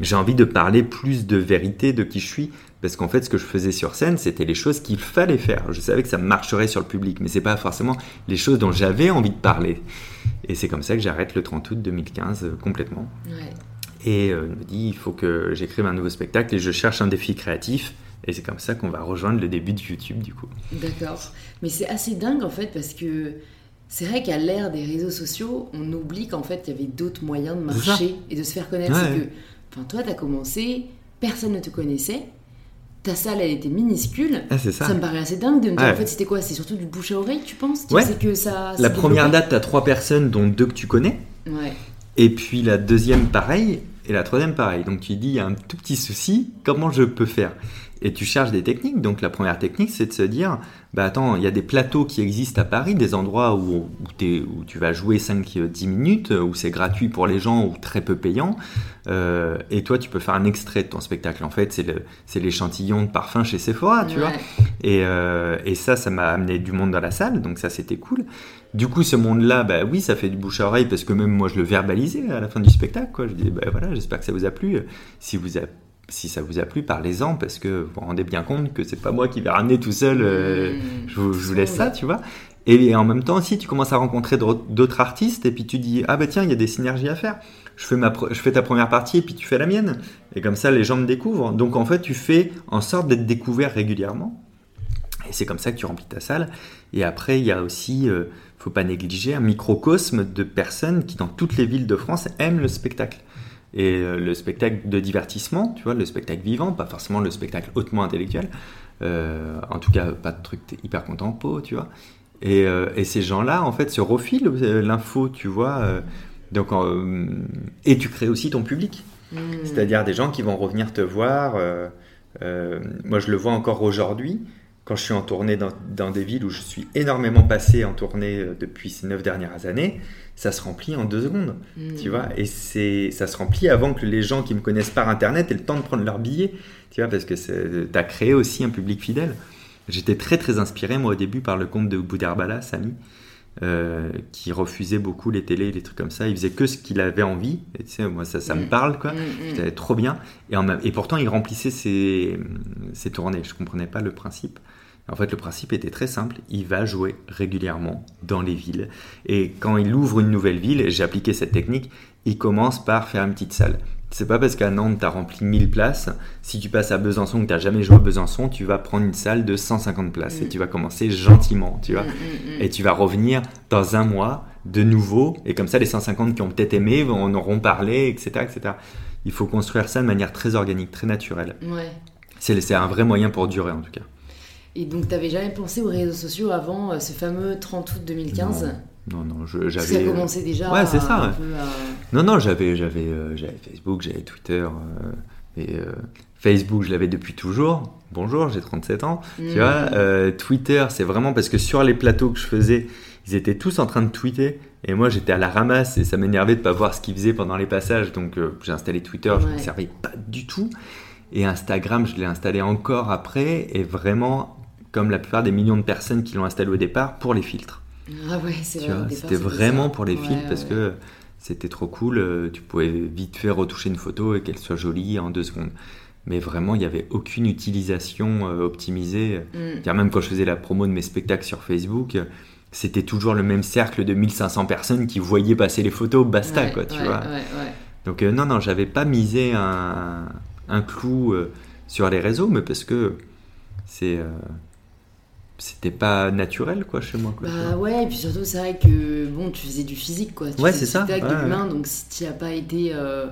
j'ai envie de parler plus de vérité de qui je suis. Parce qu'en fait, ce que je faisais sur scène, c'était les choses qu'il fallait faire. Je savais que ça marcherait sur le public, mais c'est pas forcément les choses dont j'avais envie de parler. Et c'est comme ça que j'arrête le 30 août 2015 euh, complètement. Et je me dis, il faut que j'écrive un nouveau spectacle et je cherche un défi créatif. Et c'est comme ça qu'on va rejoindre le début de YouTube, du coup. D'accord. Mais c'est assez dingue, en fait, parce que c'est vrai qu'à l'ère des réseaux sociaux, on oublie qu'en fait, il y avait d'autres moyens de marcher et de se faire connaître. que, enfin, toi, tu as commencé, personne ne te connaissait. Ta salle, elle était minuscule. Ah, ça. ça. me paraît assez dingue de me dire, en fait, c'était quoi? C'est surtout du bouche à oreille, tu penses? Tu sais que ça, La première date, tu as trois personnes, dont deux que tu connais. Ouais. Et puis la deuxième, pareil. Et la troisième, pareil. Donc tu dis, il y a un tout petit souci, comment je peux faire? Et tu cherches des techniques. Donc la première technique, c'est de se dire, bah attends, il y a des plateaux qui existent à Paris, des endroits où, où, tu vas jouer 5-10 minutes, où c'est gratuit pour les gens ou très peu payant. Euh, et toi, tu peux faire un extrait de ton spectacle. En fait, c'est l'échantillon de parfum chez Sephora, tu vois. Et, euh, et, ça, ça m'a amené du monde dans la salle, donc ça, c'était cool. Du coup, ce monde-là, bah oui, ça fait du bouche à oreille parce que même moi, je le verbalisais à la fin du spectacle. Quoi. Je dis, bah voilà, j'espère que ça vous a plu. Si vous a si ça vous a plu, parlez-en parce que vous vous rendez bien compte que c'est pas moi qui vais ramener tout seul. Euh, mmh. je, vous, laisse ça, tu vois. Et en même temps, aussi, tu commences à rencontrer d'autres artistes et puis tu dis ah bah tiens, il y a des synergies à faire. Je fais, ma, je fais ta première partie et puis tu fais la mienne. Et comme ça, les gens me découvrent. Donc en fait, tu fais en sorte d'être découvert régulièrement. Et c'est comme ça que tu remplis ta salle. Et après, il y a aussi, euh, faut pas négliger, un microcosme de personnes qui, dans toutes les villes de France, aiment le spectacle. Et euh, le spectacle de divertissement, tu vois, le spectacle vivant, pas forcément le spectacle hautement intellectuel, euh, en tout cas pas de truc hyper contempo, tu vois. Et, euh, et ces gens-là, en fait, se refilent l'info, tu vois. donc, et tu crées aussi ton public. Mmh. C'est-à-dire des gens qui vont revenir te voir. moi, je le vois encore aujourd'hui quand je suis en tournée dans, dans, des villes où je suis énormément passé en tournée depuis ces neuf dernières années ça se remplit en deux secondes, hmm. tu vois. Et c'est, ça se remplit avant que les gens qui me connaissent par Internet aient le temps de prendre leur billet, tu vois, parce que tu as créé aussi un public fidèle. J'étais très très inspiré, moi, au début, par le comte de Boudherbala, Samy, euh, qui refusait beaucoup les télés, les trucs comme ça. Il faisait que ce qu'il avait envie. Et, tu sais, moi, ça, ça me hmm. parle, quoi. Hmm, C'était trop bien. Et, en, et pourtant, il remplissait ses, ses tournées. Je comprenais pas le principe. En fait, le principe était très simple. Il va jouer régulièrement dans les villes. Et quand il ouvre une nouvelle ville, j'ai appliqué cette technique, il commence par faire une petite salle. C'est pas parce qu'à Nantes, tu as rempli 1000 places. Si tu passes à Besançon, que tu n'as jamais joué à Besançon, tu vas prendre une salle de 150 places et mm. tu vas commencer gentiment, tu vois. Mm, mm, et tu vas revenir dans un mois de nouveau. Et comme ça, les 150 qui ont peut-être aimé en auront parlé, etc., etc. Il faut construire ça de manière très organique, très naturelle. Ouais. C'est un vrai moyen pour durer, en tout cas. Et donc, tu n'avais jamais pensé aux réseaux sociaux avant euh, ce fameux 30 août 2015 Non, non, j'avais. Ça a commencé déjà. Ouais, c'est ça. Non, non, j'avais, j'avais, euh, j'avais Facebook, j'avais Twitter. Euh, et Facebook, je l'avais depuis toujours. Bonjour, j'ai 37 ans. Tu mm. vois, Twitter, c'est vraiment parce que sur les plateaux que je faisais, ils étaient tous en train de tweeter. Et moi, j'étais à la ramasse et ça m'énervait de pas voir ce qu'ils faisaient pendant les passages. Donc, j'ai installé Twitter, je ne me servais pas du tout. Et Instagram, je l'ai installé encore après. Et vraiment, comme la plupart des millions de personnes qui l'ont installé au départ, pour les filtres. Ah ouais, c'est vrai. C'était vraiment pour les filtres parce que c'était trop cool. Euh, tu pouvais vite faire retoucher une photo et qu'elle soit jolie en deux secondes. Mais vraiment, il n'y avait aucune utilisation euh, optimisée. Mm. Même quand je faisais la promo de mes spectacles sur Facebook, c'était toujours le même cercle de 1500 personnes qui voyaient passer les photos, basta, quoi, tu vois. Donc, euh, non, non, j'avais pas misé un, un clou sur les réseaux, mais parce que c'est c'était pas naturel quoi chez moi quoi, bah ouais et puis surtout c'est vrai que bon tu faisais du physique quoi. Ouais c'est ça ouais, donc si tu as pas été euh,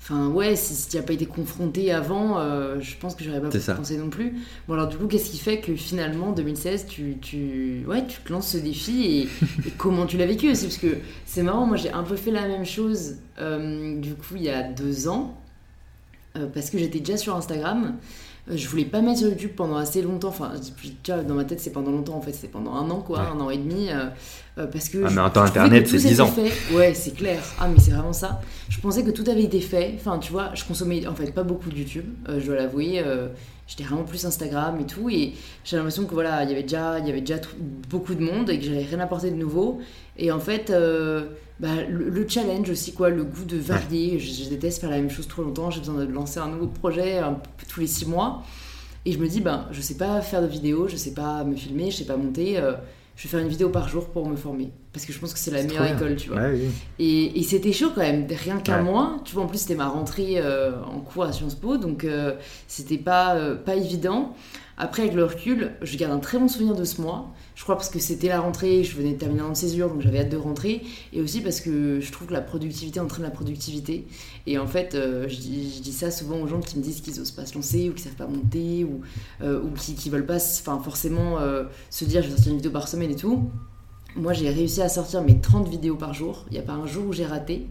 enfin ouais si, tu as pas été confronté avant euh, je pense que j'aurais pas pu penser non plus. Bon alors du coup qu'est-ce qui fait que finalement 2016 tu, tu ouais tu te lances ce défi [laughs] et, comment tu l'as vécu aussi? Parce que c'est marrant moi j'ai un peu fait la même chose euh, du coup il y a deux ans parce que j'étais déjà sur Instagram. euh, je voulais pas mettre sur YouTube pendant assez longtemps. Enfin, dans ma tête, c'est pendant longtemps en fait. C'est pendant un an, quoi, un an et demi. Euh, euh, parce que. Ah, mais en temps internet, c'est 10 ans. Fait. Ouais, c'est clair. Ah, mais c'est vraiment ça. Je pensais que tout avait été fait. Enfin, tu vois, je consommais en fait pas beaucoup de YouTube, je dois l'avouer. J'étais vraiment plus Instagram et tout. Et j'ai l'impression que voilà, il y avait déjà, il y avait déjà beaucoup de monde et que j'avais rien apporté de nouveau. Et en fait. Bah, le, challenge aussi, quoi, le goût de varier. Je, déteste faire la même chose trop longtemps. J'ai besoin de lancer un nouveau projet tous les six mois. Et je me dis, ben, je sais pas faire de vidéo, je sais pas me filmer, je sais pas monter. Euh, je vais faire une vidéo par jour pour me former. Parce que je pense que c'est la meilleure école, tu vois. Et, et c'était chaud quand même, rien qu'un mois. Tu vois, en plus, c'était ma rentrée euh, en cours à Sciences Po, donc euh, c'était pas, pas évident. Après, avec le recul, je garde un très bon souvenir de ce mois. Je crois parce que c'était la rentrée, je venais de terminer en césure, donc j'avais hâte de rentrer. Et aussi parce que je trouve que la productivité entraîne la productivité. Et en fait, euh, je, dis, ça souvent aux gens qui me disent qu'ils osent pas se lancer, ou qui savent pas monter, ou, euh, ou qui, qui veulent pas forcément euh, se dire je vais sortir une vidéo par semaine et tout. Moi, j'ai réussi à sortir mes 30 vidéos par jour. Il n'y a pas un jour où j'ai raté.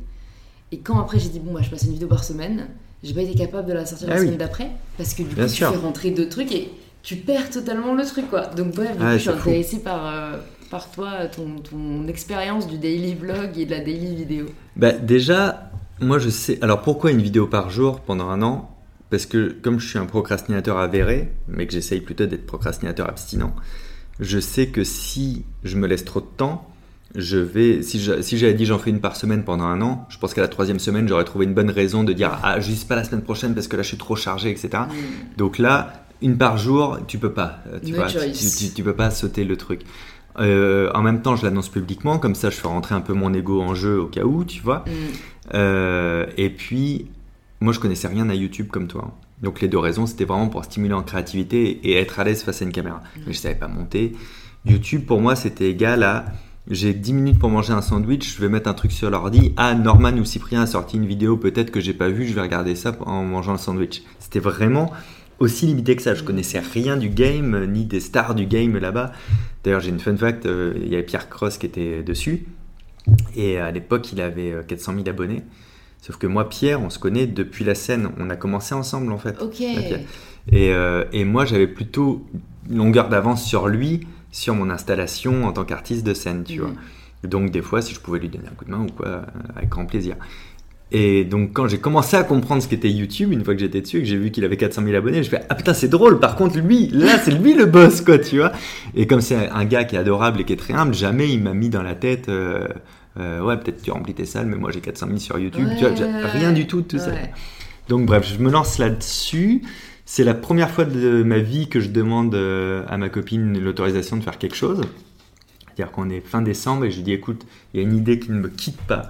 Et quand après j'ai dit bon, bah, je passe une vidéo par semaine, j'ai pas été capable de la sortir Ah la oui. semaine d'après parce que du coup Bien tu sûr. fais rentrer d'autres trucs et tu perds totalement le truc quoi. Donc bref, coup, je suis fou. intéressée par, euh, par toi, ton, ton expérience du daily vlog et de la daily vidéo. Bah, déjà, moi je sais. Alors pourquoi une vidéo par jour pendant un an? Parce que comme je suis un procrastinateur avéré, mais que j'essaye plutôt d'être procrastinateur abstinent, je sais que si je me laisse trop de temps, je vais. Si je- si j'avais dit j'en fais une par semaine pendant un an, je pense qu'à la troisième semaine j'aurais trouvé une bonne raison de dire ah juste pas la semaine prochaine parce que là je suis trop chargé, etc. Mm. Donc là, une par jour, tu peux pas. euh, Tu, No vois, tu, tu- tu peux pas sauter le truc. Euh, en même temps, je l'annonce publiquement, comme ça je fais rentrer un peu mon ego en jeu au cas où, tu vois. Mm. Euh, et puis, moi, je connaissais rien à YouTube comme toi. Donc, les deux raisons, c'était vraiment pour stimuler en créativité et être à l'aise face à une caméra. Mais je savais pas monter. YouTube, pour moi, c'était égal à j'ai 10 minutes pour manger un sandwich, je vais mettre un truc sur l'ordi. Ah, Norman ou Cyprien a sorti une vidéo peut-être que j'ai pas vue, je vais regarder ça en mangeant le sandwich. C'était vraiment aussi limité que ça. Je connaissais rien du game, euh, ni des stars du game là-bas. D'ailleurs, j'ai une fun fact, euh, il y avait Pierre Cross qui était dessus. Et à l'époque, il avait euh, 400 000 abonnés. Sauf que moi, Pierre, on se connaît depuis la scène. On a commencé ensemble, en fait. Ok. Et, euh, et moi, j'avais plutôt une longueur d'avance sur lui, sur mon installation en tant qu'artiste de scène, tu Mhm. vois. Donc, des fois, si je pouvais lui donner un coup de main ou quoi, euh, avec grand plaisir. Et donc, quand j'ai commencé à comprendre ce qu'était YouTube, une fois que j'étais dessus et que j'ai vu qu'il avait 400 000 abonnés, je fais Ah putain, c'est drôle, par contre, lui, là, c'est lui le boss, quoi, tu vois. Et comme c'est un gars qui est adorable et qui est très humble, jamais il m'a mis dans la tête. euh, euh, ouais, peut-être tu remplis tes salles, mais moi j'ai 400 000 sur YouTube. tu vois, rien du tout de tout ça. Donc bref, je me lance là-dessus. C'est la première fois de ma vie que je demande euh, à ma copine l'autorisation de faire quelque chose. C'est-à-dire qu'on est fin décembre et je lui dis écoute, il y a une idée qui ne me quitte pas.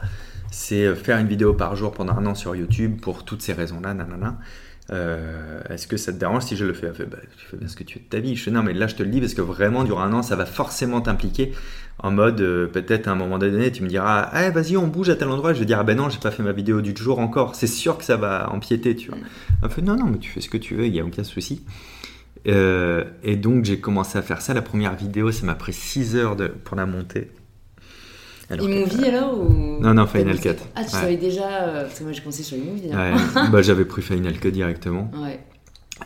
C'est euh, faire une vidéo par jour pendant un an sur YouTube pour toutes ces raisons-là, nanana. Euh, Est-ce que ça te dérange si je le fais? Elle bah, tu fais bien ce que tu veux de ta vie. Je fais non, mais là je te le dis parce que vraiment durant un an ça va forcément t'impliquer en mode euh, peut-être à un moment donné tu me diras ah vas-y on bouge à tel endroit. Je vais dire ah ben non j'ai pas fait ma vidéo du jour encore. C'est sûr que ça va empiéter tu vois. Non non mais tu fais ce que tu veux il y a aucun souci. Euh, et donc j'ai commencé à faire ça. La première vidéo ça m'a pris 6 heures de, pour la monter. Alors iMovie alors ou... Non, non, Final Cut. Ah, tu Ouais. savais déjà. euh, Parce que moi j'ai commencé sur iMovie. hein. Ouais, [laughs] bah, j'avais pris Final Cut directement. Ouais.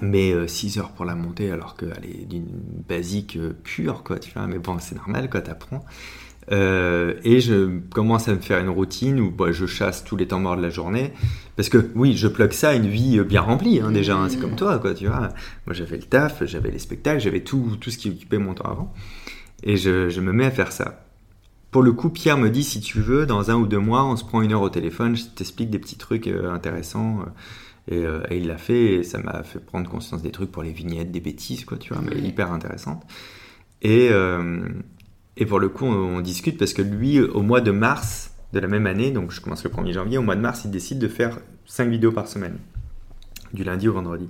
Mais 6 heures pour la monter alors qu'elle est d'une basique euh, pure, quoi, tu vois. Mais bon, c'est normal, quoi, t'apprends. Euh, et je commence à me faire une routine où bah, je chasse tous les temps morts de la journée. Parce que oui, je plug ça à une vie euh, bien remplie, hein, déjà. hein, c'est comme toi, quoi, tu vois. Moi, j'avais le taf, j'avais les spectacles, j'avais tout, tout ce qui occupait mon temps avant. Et je, je me mets à faire ça. Pour le coup, Pierre me dit si tu veux, dans un ou deux mois, on se prend une heure au téléphone, je t'explique des petits trucs euh, intéressants. euh, et, euh, et il l'a fait, et ça m'a fait prendre conscience des trucs pour les vignettes, des bêtises, quoi, tu vois, mais hyper intéressantes. Et, euh, et pour le coup, on, on discute parce que lui, au mois de mars de la même année, donc je commence le 1er janvier, au mois de mars, il décide de faire 5 vidéos par semaine, du lundi au vendredi.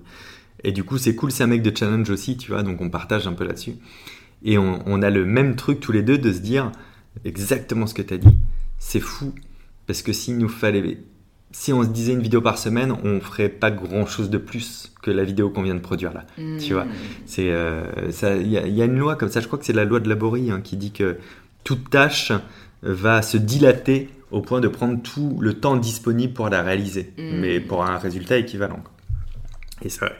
Et du coup, c'est cool, c'est un mec de challenge aussi, tu vois, donc on partage un peu là-dessus. Et on, on a le même truc tous les deux de se dire exactement ce que tu as dit. C'est fou, parce que s'il nous fallait. Si on se disait une vidéo par semaine, on ferait pas grand chose de plus que la vidéo qu'on vient de produire là. Tu vois. Mm. C'est euh. Il y, a- il y a une loi comme ça. Je crois que c'est la loi de Laborie hein, qui dit que toute tâche va se dilater au point de prendre tout le temps disponible pour la réaliser, Mm. mais pour un résultat équivalent. Et c'est vrai.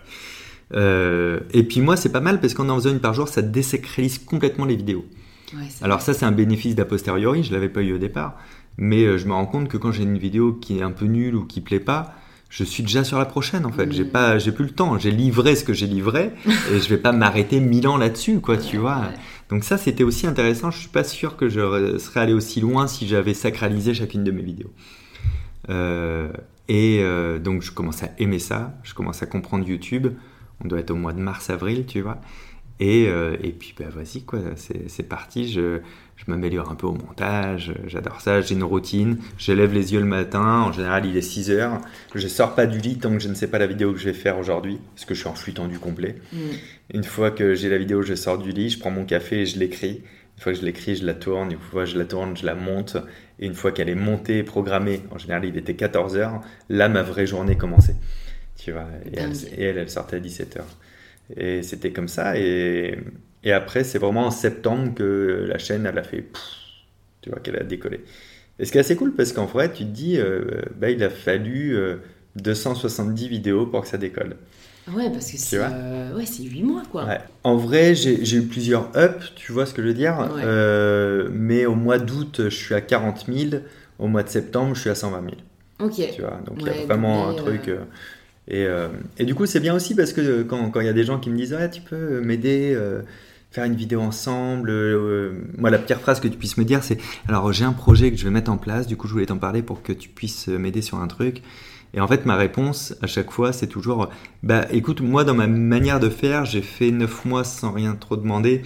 Euh, et puis moi, c'est pas mal parce qu'en en faisant une par jour, ça désacralise complètement les vidéos. Ouais, Alors ça, c'est un bénéfice d'a posteriori, je l'avais pas eu au départ, mais euh, je me rends compte que quand j'ai une vidéo qui est un peu nulle ou qui plaît pas, je suis déjà sur la prochaine en fait. Mm. J'ai pas, j'ai plus le temps. J'ai livré ce que j'ai livré [laughs] et je vais pas m'arrêter mille ans là-dessus, quoi, tu vois. Ouais. Donc ça, c'était aussi intéressant. Je suis pas sûr que je serais allé aussi loin si j'avais sacralisé chacune de mes vidéos. Euh, et euh, donc je commence à aimer ça. Je commence à comprendre YouTube. On doit être au mois de mars-avril, tu vois. Et, euh, et puis, bah, vas-y, quoi, c'est parti. Je, je m'améliore un peu au montage. J'adore ça. J'ai une routine. Je lève les yeux le matin. En général, il est 6 heures. Je sors pas du lit tant que je ne sais pas la vidéo que je vais faire aujourd'hui. Parce que je suis en flux tendu complet. Mm. Une fois que j'ai la vidéo, je sors du lit, je prends mon café et je l'écris. Une fois que je l'écris, je la tourne. Une fois que je la tourne, je la monte. Et une fois qu'elle est montée et programmée, en général, il était 14 heures, là, ma vraie journée commençait. Tu vois, et elle, et elle, elle sortait à 17 heures. Et c'était comme ça. Et, et après, c'est vraiment en septembre que la chaîne, elle a fait. pff, tu vois, qu'elle a décollé. Et ce qui est assez cool, parce qu'en vrai, tu te dis, euh, bah, il a fallu euh, 270 vidéos pour que ça décolle. Ouais, parce que c'est euh, ouais, 8 mois, quoi. Ouais. En vrai, j'ai eu plusieurs ups, tu vois ce que je veux dire. Euh, mais au mois d'août, je suis à 40 000. Au mois de septembre, je suis à 120 000. Ok. Tu vois, donc il y a vraiment un truc. Euh, et, du coup, c'est bien aussi parce que quand il y a des gens qui me disent ouais, tu peux m'aider, faire une vidéo ensemble. moi, la pire phrase que tu puisses me dire, c'est alors j'ai un projet que je vais mettre en place, du coup, je voulais t'en parler pour que tu puisses m'aider sur un truc. Et en fait, ma réponse à chaque fois, c'est toujours Bah écoute, moi, dans ma manière de faire, j'ai fait 9 mois sans rien trop demander.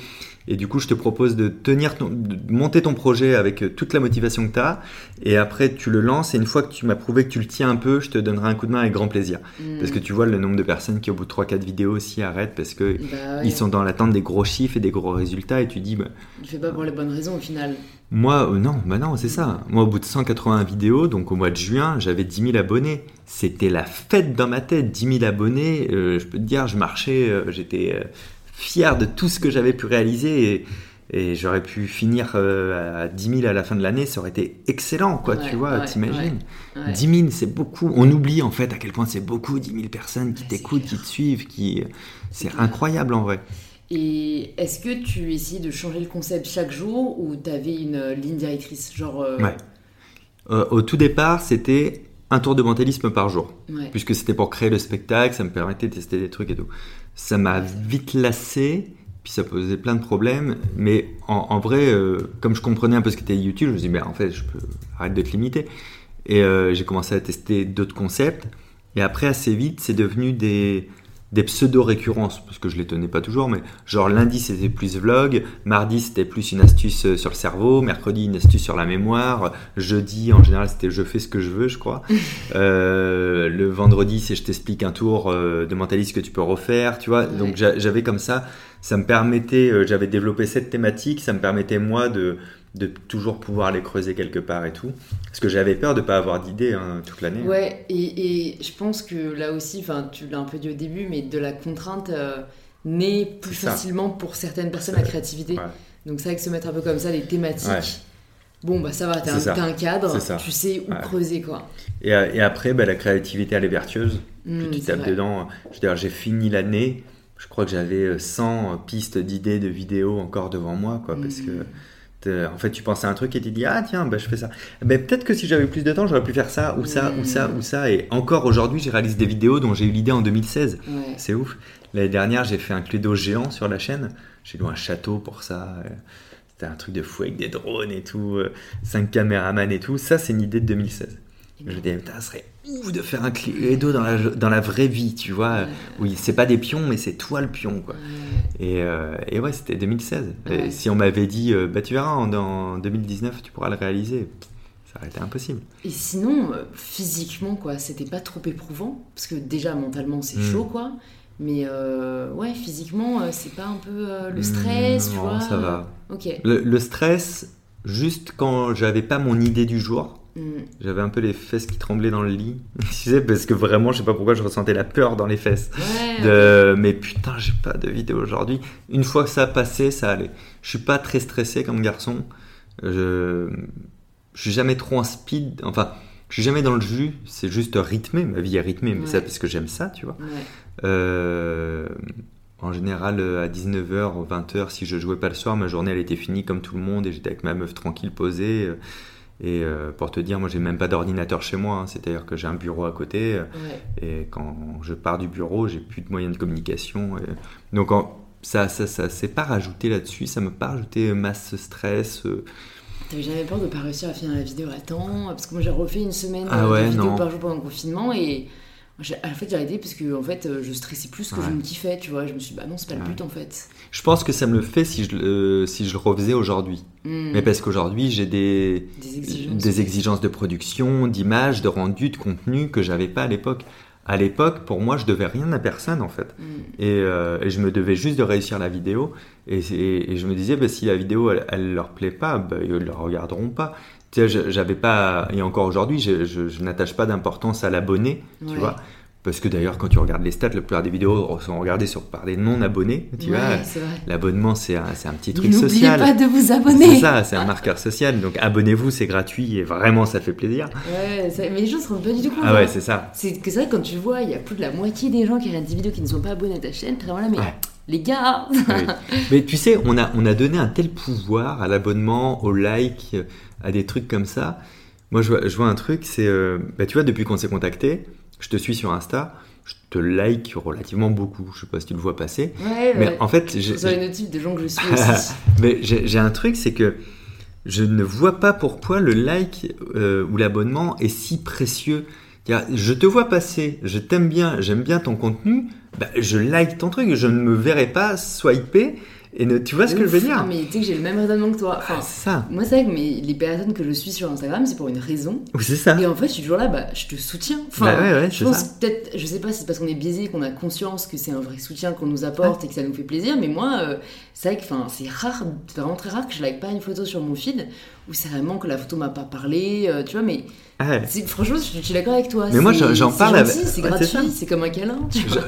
Et du coup, je te propose de tenir de monter ton projet avec euh, toute la motivation que tu as. Et après, tu le lances. Et une fois que tu m'as prouvé que tu le tiens un peu, je te donnerai un coup de main avec grand plaisir. Hmm. Parce que tu vois le nombre de personnes qui, au bout de 3-4 vidéos, aussi arrêtent parce que bah ils sont dans l'attente des gros chiffres et des gros résultats. Et tu dis, bah, tu fais pas pour les bonnes raisons au final. Moi, euh, non, bah non, c'est ça. Moi, au bout de 180 vidéos, donc au mois de juin, j'avais 10 000 abonnés. C'était la fête dans ma tête, 10 000 abonnés. Euh, je peux te dire, je marchais, j'étais fier de tout ce que j'avais pu réaliser et, j'aurais pu finir euh, à 10 000 à la fin de l'année, ça aurait été excellent, quoi, tu vois, t'imagines? 10 000, c'est beaucoup. On oublie en fait à quel point c'est beaucoup, 10 000 personnes qui t'écoutent, qui te suivent, qui... c'est incroyable en vrai. Et est-ce que tu essayes de changer le concept chaque jour ou tu avais une euh, ligne directrice genre euh, Ouais. au tout départ, c'était un tour de mentalisme par jour. Puisque c'était pour créer le spectacle, ça me permettait de tester des trucs et tout ça m'a vite lassé, puis ça posait plein de problèmes. Mais en, vrai, euh, comme je comprenais un peu ce qu'était YouTube, je me suis dit, en fait, je peux arrêter de te limiter. Et euh, j'ai commencé à tester d'autres concepts. Et après, assez vite, c'est devenu des, des pseudo-récurrences, parce que je les tenais pas toujours, mais genre lundi c'était plus vlog, mardi c'était plus une astuce euh, sur le cerveau, mercredi une astuce sur la mémoire, jeudi en général c'était je fais ce que je veux, je crois. [laughs] euh, le vendredi c'est je t'explique un tour euh, de mentaliste que tu peux refaire, tu vois. Donc j'avais comme ça, ça me permettait, euh, j'avais développé cette thématique, ça me permettait moi de de toujours pouvoir les creuser quelque part et tout. Parce que j'avais peur de ne pas avoir d'idées hein, toute l'année. Ouais, et, et, je pense que là aussi, tu l'as un peu dit au début, mais de la contrainte euh, naît plus facilement pour certaines personnes la créativité. Donc c'est vrai que se mettre un peu comme ça, les thématiques. Bon, bah ça va, t'as un, un, cadre, tu sais où creuser quoi. Et, euh, et après, bah, la créativité, elle est vertueuse. Mmh, tu tapes dedans. Je veux dire, j'ai fini l'année, je crois que j'avais 100 euh, pistes d'idées de vidéos encore devant moi, quoi, parce que mmh. En fait, tu penses à un truc et tu dis ah tiens, bah, je fais ça. Ben, peut-être que si j'avais plus de temps, j'aurais pu faire ça ou ça ou ça ou ça. Et encore aujourd'hui, j'ai réalisé des vidéos dont j'ai eu l'idée en 2016. C'est ouf. L'année dernière, j'ai fait un Cluedo géant sur la chaîne. J'ai loué un château pour ça. C'était un truc de fou avec des drones et tout, euh, cinq caméramans et tout. Ça, c'est une idée de 2016. Je me disais, ça serait ouf de faire un Cluedo dans la, dans la vraie vie, tu vois. Oui, c'est pas des pions, mais c'est toi le pion, quoi. Et, euh, et, ouais, c'était 2016. Et si on m'avait dit, euh, bah tu verras, en, 2019, tu pourras le réaliser, ça aurait été impossible. Et sinon, euh, physiquement, quoi, c'était pas trop éprouvant Parce que déjà, mentalement, c'est hmm. chaud, quoi. Mais ouais, physiquement, c'est pas un peu le stress, hmm, tu vois ça va. Ok. Le, le stress, juste quand j'avais pas mon idée du jour, Mm. J'avais un peu les fesses qui tremblaient dans le lit, [laughs] tu sais, parce que vraiment, je sais pas pourquoi je ressentais la peur dans les fesses. de... Mais putain, j'ai pas de vidéo aujourd'hui. Une fois que ça a passé, ça allait. Je suis pas très stressé comme garçon. Je, je suis jamais trop en speed. Enfin, je suis jamais dans le jus. C'est juste rythmé. Ma vie est rythmée, mais c'est parce que j'aime ça, tu vois. Euh, en général, à 19h, 20h, si je jouais pas le soir, ma journée elle était finie comme tout le monde et j'étais avec ma meuf tranquille posée. Et euh, pour te dire, moi, j'ai même pas d'ordinateur chez moi. Hein. C'est-à-dire que j'ai un bureau à côté. Euh, et quand je pars du bureau, j'ai plus de moyens de communication. Donc, ça, ça, ça s'est pas rajouté là-dessus. Ça m'a pas rajouté masse stress. Euh. T'avais jamais peur de pas réussir à finir la vidéo à temps? Parce que moi, j'ai refait une semaine ah de vidéo par jour pendant le confinement et en fait, j'ai arrêté parce que en fait, je stressais plus que je me kiffais, tu vois. Je me suis dit, bah non, c'est pas le but en fait. Je pense que ça me le fait si je, le, si je le refaisais aujourd'hui. Hmm. Mais parce qu'aujourd'hui, j'ai des, des exigences. de production, d'image, de rendu, de contenu que j'avais pas à l'époque. À l'époque, pour moi, je devais rien à personne en fait. Hmm. Euh, et, je me devais juste de réussir la vidéo. Et, et, je me disais, bah, si la vidéo, elle, elle leur plaît pas, bah, ils ne la regarderont pas. Tu sais, j'avais pas, et encore aujourd'hui, je, je, n'attache pas d'importance à l'abonné, tu vois. Parce que d'ailleurs, quand tu regardes les stats, la plupart des vidéos sont regardées sur, par des non-abonnés. Tu Ouais, vois, c'est l'abonnement, c'est un, c'est un petit truc N'oubliez social. pas de vous C'est abonner. ça, c'est un marqueur social. Donc abonnez-vous, c'est gratuit et vraiment, ça fait plaisir. Ouais, ça- mais les gens se rendent pas du tout compte. Ah ouais, hein. c'est ça. C'est que c'est vrai, quand tu vois, il y a plus de la moitié des gens qui regardent des vidéos qui ne sont pas abonnés à ta chaîne. T'es vraiment là, mais Ouais. les gars Oui. Mais tu sais, on a, on a donné un tel pouvoir à l'abonnement, au like, à des trucs comme ça. Moi, je vois, je vois un truc, c'est, euh, bah, tu vois, depuis qu'on s'est contacté, je te suis sur Insta, je te like relativement beaucoup. Je sais pas si tu le vois passer. Ouais, Mais ouais. en fait, Je j'ai, reçois les notifs de gens que je suis [laughs] aussi. mais j'ai un truc, c'est que je ne vois pas pourquoi le like euh, ou l'abonnement est si précieux. Je te vois passer, je t'aime bien, j'aime bien ton contenu, bah, je like ton truc, je ne me verrai pas swiper. Et ne, tu vois ce que je veux dire Ah, mais tu sais que j'ai le même raisonnement que toi. Enfin, Ah, c'est ça. moi, c'est vrai que mais les personnes que je suis sur Instagram, c'est pour une raison. Oui, c'est ça. Et en fait, je suis toujours là, bah, je te soutiens. Enfin, Bah ouais, ouais, je pense peut-être, je sais pas si c'est parce qu'on est biaisé, qu'on a conscience que c'est un vrai soutien qu'on nous apporte et que ça nous fait plaisir, mais moi, euh, c'est vrai que enfin, c'est rare, c'est vraiment très rare que je like pas une photo sur mon feed où c'est vraiment que la photo m'a pas parlé, euh, tu vois, mais ouais. c'est- franchement, je, je suis d'accord avec toi. Mais moi, j'en- parle gentil, avec- C'est ouais, c'est gratuit, ça. c'est comme un câlin.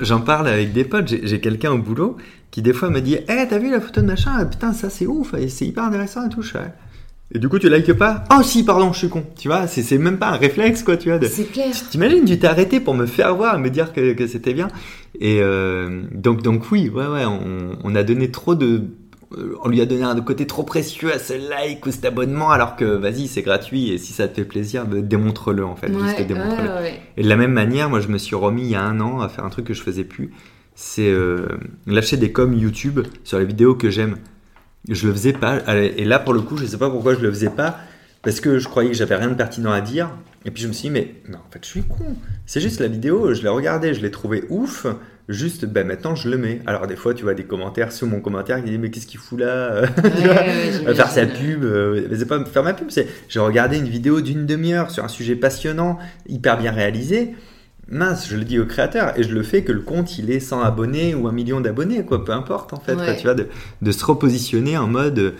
J'en- parle avec des potes. J'ai quelqu'un au boulot qui des fois me dit Eh, t'as vu la photo de machin? Ah, Putain, ça c'est ouf, c'est hyper intéressant et tout. Je. Et du coup, tu likes pas Oh, si, pardon, je suis con. Tu vois, c'est c'est même pas un réflexe, quoi, tu vois. de- C'est clair. T'imagines, tu t'es arrêté pour me faire voir, me dire que, que c'était bien. Et euh, donc, donc oui, ouais, ouais, on, on a donné trop de. On lui a donné un côté trop précieux à ce like ou cet abonnement, alors que vas-y, c'est gratuit et si ça te fait plaisir, bah, démontre-le en fait. Ouais, juste ouais, démontre-le. ouais. Et de la même manière, moi je me suis remis il y a un an à faire un truc que je faisais plus. C'est euh, lâcher des coms YouTube sur les vidéos que j'aime. Je le faisais pas. Et là pour le coup, je sais pas pourquoi je le faisais pas. Parce que je croyais que j'avais rien de pertinent à dire. Et puis je me suis dit, mais, mais en fait je suis con. C'est juste la vidéo, je l'ai regardée, je l'ai trouvée ouf. Juste, ben maintenant je le mets. Alors des fois tu vois des commentaires sous mon commentaire qui disent, mais qu'est-ce qu'il fout là [laughs] Ouais, va faire sa pub, euh, mais c'est pas faire ma pub, c'est j'ai regardé une vidéo d'une demi-heure sur un sujet passionnant, hyper bien réalisé. Mince, je le dis au créateur et je le fais que le compte il est 100 abonnés ou un million d'abonnés, quoi, peu importe en fait, quoi, tu vois, de, de se repositionner en mode euh,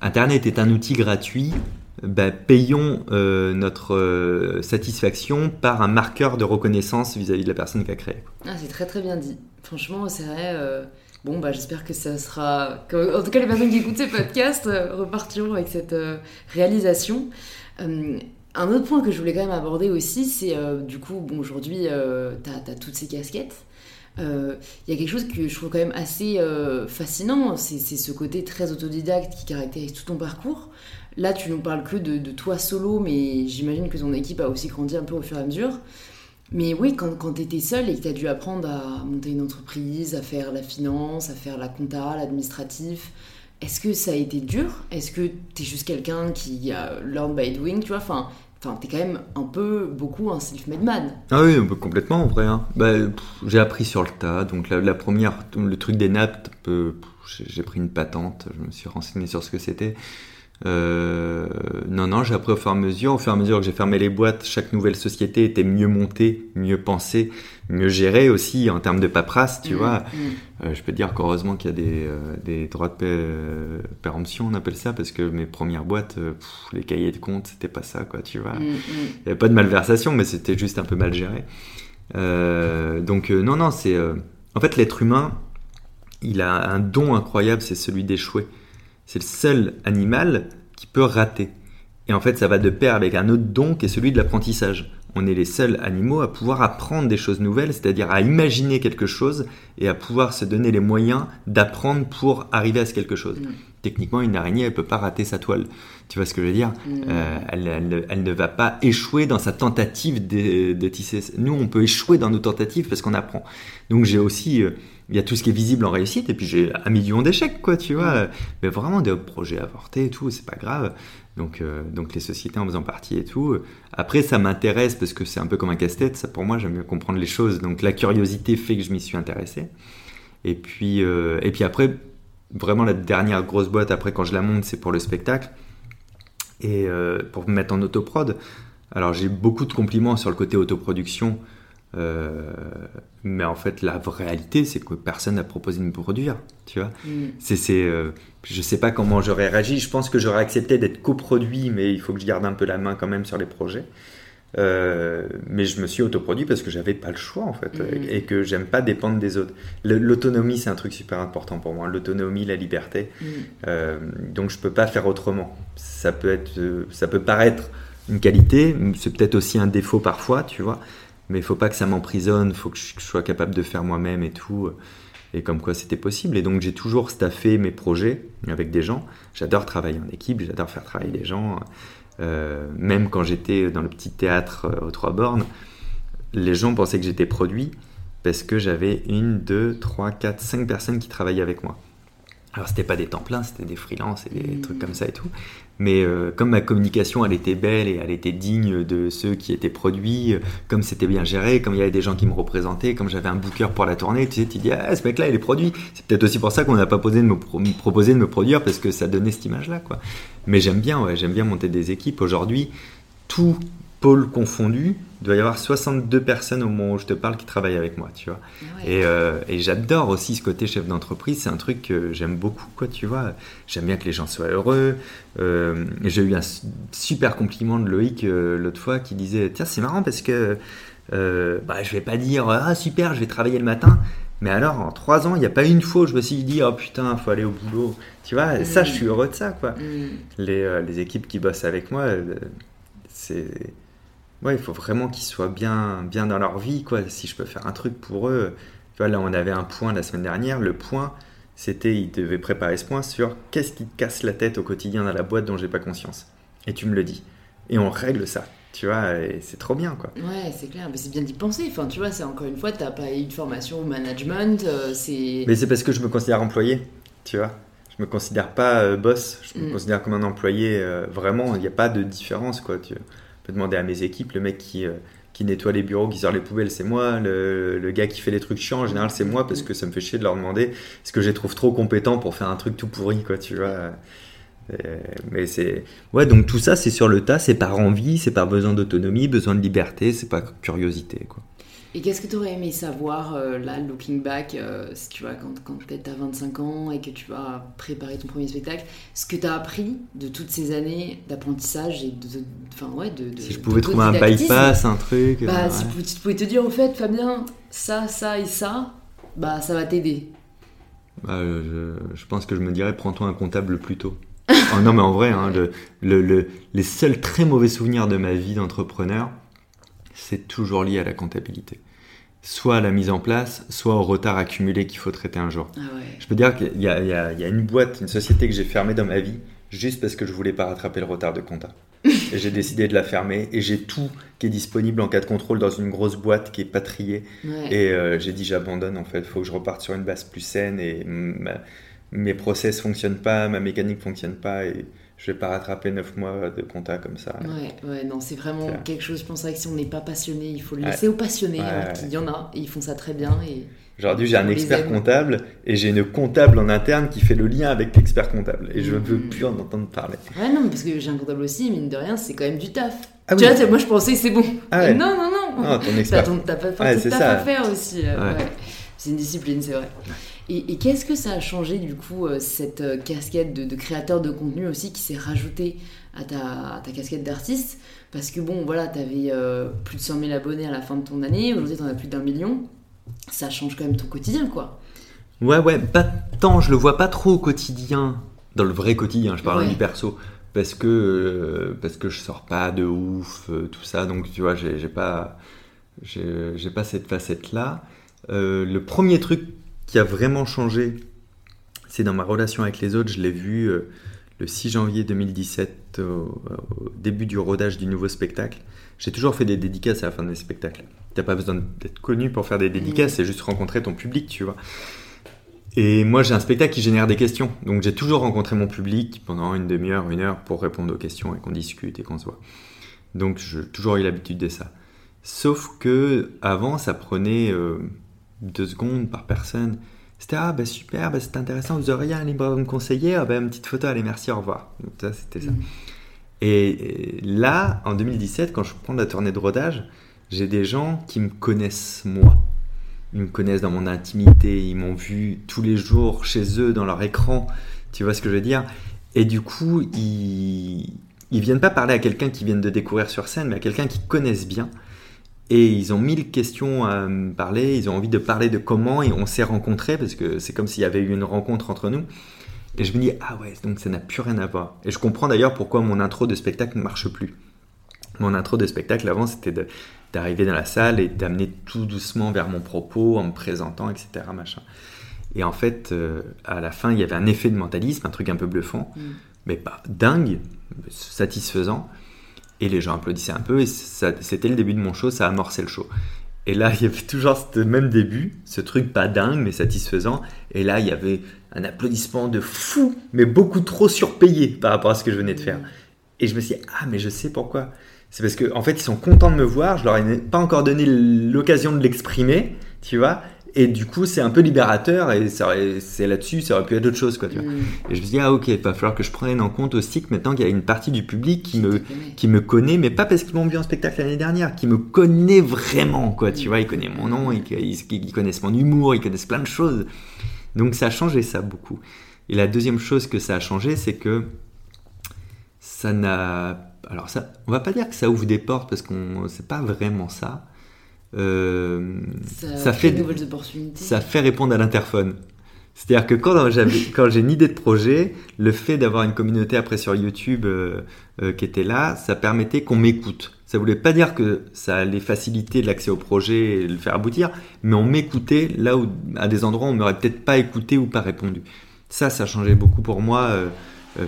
Internet est un outil gratuit, bah, payons euh, notre euh, satisfaction par un marqueur de reconnaissance vis-à-vis de la personne qui a créé. Ah, c'est très très bien dit. Franchement, c'est vrai. euh, Bon, bah, j'espère que ça sera. En tout cas, les personnes qui écoutent ces podcasts repartiront avec cette réalisation. Un autre point que je voulais quand même aborder aussi, c'est du coup, bon, aujourd'hui, t'as as toutes ces casquettes. Il y a quelque chose que je trouve quand même assez fascinant, c'est ce côté très autodidacte qui caractérise tout ton parcours. Là, tu nous parles que de, toi solo, mais j'imagine que ton équipe a aussi grandi un peu au fur et à mesure. Mais oui, quand, quand tu étais seule et que tu as dû apprendre à monter une entreprise, à faire la finance, à faire la compta, l'administratif, est-ce que ça a été dur? Est-ce que tu es juste quelqu'un qui a learn by doing, tu vois? Enfin, enfin tu es quand même un peu, beaucoup un self-made man. Ah oui, complètement en vrai. hein. Bah, j'ai appris sur le tas. Donc la, la première, le truc des nappes, j'ai pris une patente, je me suis renseigné sur ce que c'était. Euh, non, non, j'ai appris au fur et à mesure. Au fur et à mesure que j'ai fermé les boîtes, chaque nouvelle société était mieux montée, mieux pensée, mieux gérée aussi en termes de paperasse, tu Mm, vois. mm. Euh, je peux te dire qu'heureusement qu'il y a des, euh, des droits de euh, péremption, on appelle ça, parce que mes premières boîtes, pff, les cahiers de compte, c'était pas ça, quoi, tu vois. Mm. Il n'y avait pas de malversation, mais c'était juste un peu mal géré. Donc non, non, c'est... En fait, l'être humain, il a un don incroyable, c'est celui d'échouer. C'est le seul animal qui peut rater. Et en fait, ça va de pair avec un autre don qui est celui de l'apprentissage. On est les seuls animaux à pouvoir apprendre des choses nouvelles, c'est-à-dire à imaginer quelque chose et à pouvoir se donner les moyens d'apprendre pour arriver à ce quelque chose. Mm. Techniquement, une araignée, elle peut pas rater sa toile. Tu vois ce que je veux dire? Mm. Euh, elle, elle ne- elle ne va pas échouer dans sa tentative de, de tisser. Nous, on peut échouer dans nos tentatives parce qu'on apprend. Donc j'ai aussi, euh, il y a tout ce qui est visible en réussite, et puis j'ai un million d'échecs, quoi, tu vois. Mais vraiment des projets avortés et tout, c'est pas grave. Donc, euh, donc les sociétés en faisant partie et tout. Après, ça m'intéresse parce que c'est un peu comme un casse-tête. Ça, pour moi, j'aime bien comprendre les choses. Donc la curiosité fait que je m'y suis intéressé. Et puis, et puis après, vraiment la dernière grosse boîte après quand je la monte, c'est pour le spectacle et euh, pour me mettre en autoprod. Alors j'ai beaucoup de compliments sur le côté autoproduction, euh, mais en fait la vraie réalité c'est que personne n'a proposé de me produire, tu vois. Mm. C'est, c'est, euh, je sais pas comment j'aurais réagi. Je pense que j'aurais accepté d'être coproduit, mais il faut que je garde un peu la main quand même sur les projets. Euh, mais je me suis autoproduit parce que j'avais pas le choix en fait Mhm. et que j'aime pas dépendre des autres. L'autonomie c'est un truc super important pour moi. L'autonomie, la liberté. Mm. Euh, donc je peux pas faire autrement. Ça peut être, euh, ça peut paraître une qualité, c'est peut-être aussi un défaut parfois, tu vois. Mais il faut pas que ça m'emprisonne. Faut que je sois capable de faire moi-même et tout. Et comme quoi c'était possible. Et donc j'ai toujours staffé mes projets avec des gens. J'adore travailler en équipe. J'adore faire travailler des gens. Euh, même quand j'étais dans le petit théâtre euh, aux Trois Bornes, les gens pensaient que j'étais produit parce que j'avais une, deux, trois, quatre, cinq personnes qui travaillaient avec moi. Alors c'était pas des temps pleins, c'était des freelances et des Mhm. trucs comme ça et tout. Mais euh, comme ma communication elle était belle et elle était digne de ceux qui étaient produits, euh, comme c'était bien géré, comme il y avait des gens qui me représentaient, comme j'avais un booker pour la tournée, tu sais, tu dis ah ce mec-là il est produit. C'est peut-être aussi pour ça qu'on n'a pas posé de me, pro- me proposer de me produire parce que ça donnait cette image-là. Mais j'aime bien, ouais, j'aime bien monter des équipes. Aujourd'hui, tout pôle confondu, il doit y avoir 62 personnes au moment où je te parle qui travaillent avec moi, tu vois. Ouais. Et, euh, et j'adore aussi ce côté chef d'entreprise, c'est un truc que j'aime beaucoup, quoi, tu vois. J'aime bien que les gens soient heureux. Euh, J'ai eu un su- super compliment de Loïc euh, l'autre fois qui disait Tiens, c'est marrant parce que bah, je vais pas dire Ah, super, je vais travailler le matin. Mais alors, en trois ans, il n'y a pas une fois où je me suis dit Oh putain, faut aller au boulot. Tu vois, ça, Mm. je suis heureux de ça, quoi. Mm. Les, les équipes qui bossent avec moi, c'est. Ouais, il faut vraiment qu'ils soient bien, bien dans leur vie, quoi. Si je peux faire un truc pour eux. Tu vois, là, on avait un point la semaine dernière. Le point, c'était, ils devaient préparer ce point sur qu'est-ce qui te casse la tête au quotidien dans la boîte dont j'ai pas conscience. Et tu me le dis. Et on règle ça. Tu vois, et c'est trop bien, quoi. Ouais, c'est clair, mais c'est bien d'y penser. Enfin, tu vois, c'est encore une fois, t'as pas eu de formation au management, euh, c'est. Mais c'est parce que je me considère employé, tu vois. Je me considère pas euh, boss, je me Mm. considère comme un employé. euh, vraiment, il n'y a pas de différence, quoi. Tu peux demander à mes équipes, le mec qui, euh, qui nettoie les bureaux, qui sort les poubelles, c'est moi. Le, gars qui fait les trucs chiants, en général, c'est moi, parce que ça me fait chier de leur demander est-ce que je les trouve trop compétents pour faire un truc tout pourri, quoi, tu vois. Euh, mais c'est ouais donc tout ça c'est sur le tas c'est par envie c'est par besoin d'autonomie besoin de liberté c'est pas curiosité quoi Et qu'est-ce que tu aurais aimé savoir, euh, là, looking back, euh, si tu vois, quand, quand peut-être t'as 25 ans et que tu vas préparer ton premier spectacle, ce que t'as appris de toutes ces années d'apprentissage et de. de- Enfin, ouais, de. de- si je pouvais trouver un bypass un truc Bah, euh, si tu pouvais te dire, au fait, Fabien, ça, ça et ça, bah, ça va t'aider. Bah, euh, je, je pense que je me dirais prends-toi un comptable plus tôt. [laughs] Oh, non mais en vrai, hein, le- le- le- les seuls très mauvais souvenirs de ma vie d'entrepreneur, c'est toujours lié à la comptabilité. Soit à la mise en place, soit au retard accumulé qu'il faut traiter un jour. Ah ouais. Je peux dire qu'il y, y a il y a une boîte, une société que j'ai fermée dans ma vie, juste parce que je voulais pas rattraper le retard de compta. [laughs] Et j'ai décidé de la fermer, et j'ai tout qui est disponible en cas de contrôle dans une grosse boîte qui est pas triée. ouais. Et euh, j'ai dit j'abandonne en fait, il faut que je reparte sur une base plus saine et ma- mes process fonctionnent pas, ma mécanique fonctionne pas et je vais pas rattraper 9 mois de compta comme ça. Ouais, ouais, non, c'est vraiment quelque chose, je pense que si on n'est pas passionné, il faut le Ouais. laisser aux passionnés, Ouais, qu'il y en a, et ils font ça très bien. Et... Aujourd'hui j'ai un expert comptable et j'ai une comptable en interne qui fait le lien avec l'expert comptable et je ne veux Mhm. plus en entendre parler. Ouais, non, mais parce que j'ai un comptable aussi, mine de rien, c'est quand même du taf. Ah tu oui. vois, moi je pensais c'est bon. Ah ouais. Non, non, non. Non, ton T'as expert. ton- t'as pas Ouais, taf ça. à faire aussi. euh, Ouais. C'est une discipline, c'est vrai. Et, et qu'est-ce que ça a changé du coup, euh, cette euh, casquette de, de créateur de contenu aussi qui s'est rajoutée à ta, à ta casquette d'artiste? Parce que bon, voilà, t'avais euh, plus de 100 000 abonnés à la fin de ton année, aujourd'hui t'en as plus d'un million. Ça change quand même ton quotidien, quoi. Ouais, ouais, pas tant, je le vois pas trop au quotidien, dans le vrai quotidien, je parle Ouais. du perso, parce que, euh, parce que je sors pas de ouf, euh, tout ça, donc tu vois, j'ai pas, j'ai pas cette facette-là. Euh, le premier truc qui a vraiment changé, c'est dans ma relation avec les autres, je l'ai vu euh, le 6 janvier 2017, au, au début du rodage du nouveau spectacle. J'ai toujours fait des dédicaces à la fin de mes spectacles. T'as pas besoin d'être connu pour faire des dédicaces, c'est juste rencontrer ton public, tu vois. Et moi, j'ai un spectacle qui génère des questions. Donc, j'ai toujours rencontré mon public pendant une demi-heure, une heure pour répondre aux questions et qu'on discute et qu'on se voit. Donc, j'ai toujours eu l'habitude de ça. Sauf que avant, ça prenait euh, deux secondes par personne. C'était ah bah super, bah, c'est intéressant, vous auriez un livre à me conseiller, ah bah une petite photo, allez merci, au revoir. Donc, ça, c'était ça. Mm. Et là, en 2017, quand je prends la tournée de rodage, j'ai des gens qui me connaissent moi. Ils me connaissent dans mon intimité, ils m'ont vu tous les jours chez eux dans leur écran, tu vois ce que je veux dire? Et du coup, ils, ils viennent pas parler à quelqu'un qui viennent de découvrir sur scène, mais à quelqu'un qui connaissent bien. Et ils ont mille questions à me parler, ils ont envie de parler de comment et on s'est rencontrés parce que c'est comme s'il y avait eu une rencontre entre nous. Et je me dis, ah ouais, donc ça n'a plus rien à voir. Et je comprends d'ailleurs pourquoi mon intro de spectacle ne marche plus. Mon intro de spectacle avant, c'était d'arriver dans la salle et d'amener tout doucement vers mon propos en me présentant, etc. Machin. Et en fait, euh, à la fin, il y avait un effet de mentalisme, un truc un peu bluffant, mm. mais pas dingue, satisfaisant. Et les gens applaudissaient un peu, et c'était le début de mon show, ça amorçait le show. Et là, [laughs] il y avait toujours ce même début, ce truc pas dingue, mais satisfaisant. Et là, il y avait un applaudissement de fou, mais beaucoup trop surpayé par rapport à ce que je venais de faire. Et je me suis dit, ah, mais je sais pourquoi. C'est parce qu'en en fait, ils sont contents de me voir, je leur ai pas encore donné l'occasion de l'exprimer, tu vois. Et du coup, c'est un peu libérateur et c'est là-dessus, ça aurait pu être autre chose. Quoi, tu vois. Mm. Et je me suis dit, ah ok, il va falloir que je prenne en compte aussi que maintenant qu'il y a une partie du public qui, me, qui me connaît, mais pas parce qu'ils m'ont vu en spectacle l'année dernière, qui me connaît vraiment. Quoi, tu vois, ils connaissent mon nom, ils, ils, connaissent mon humour, ils connaissent plein de choses. Donc ça a changé ça beaucoup. Et la deuxième chose que ça a changé, c'est que ça n'a... Alors ça, on va pas dire que ça ouvre des portes parce qu'on c'est pas vraiment ça euh, ça, fait nouvelles opportunités. Ça fait répondre à l'interphone. C'est-à-dire que quand, [laughs] quand j'ai une idée de projet, le fait d'avoir une communauté après sur YouTube euh, euh, qui était là, ça permettait qu'on m'écoute. Ça voulait pas dire que ça allait faciliter l'accès au projet et le faire aboutir, mais on m'écoutait là où, à des endroits où on m'aurait peut-être pas écouté ou pas répondu. Ça, ça a changé beaucoup pour moi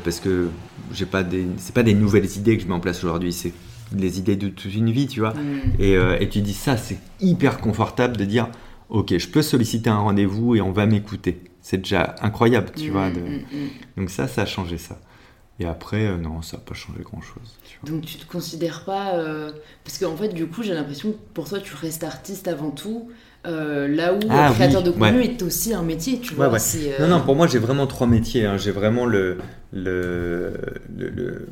parce que j'ai pas des, c'est pas des nouvelles idées que je mets en place aujourd'hui, c'est les idées de toute une vie, tu vois. Mm. Euh, et, tu dis ça, c'est hyper confortable de dire, ok, je peux solliciter un rendez-vous et on va m'écouter. C'est déjà incroyable, tu vois. Mm, mm, Donc ça, ça a changé ça. Et après, euh, non, ça n'a pas changé grand-chose. Donc tu te considères pas... Euh, parce qu'en fait, du coup, j'ai l'impression que pour toi, tu restes artiste avant tout. là où ah créateur de contenu est aussi un métier, tu vois. Non, non, pour moi, j'ai vraiment trois métiers. Hein. J'ai vraiment le, le, le,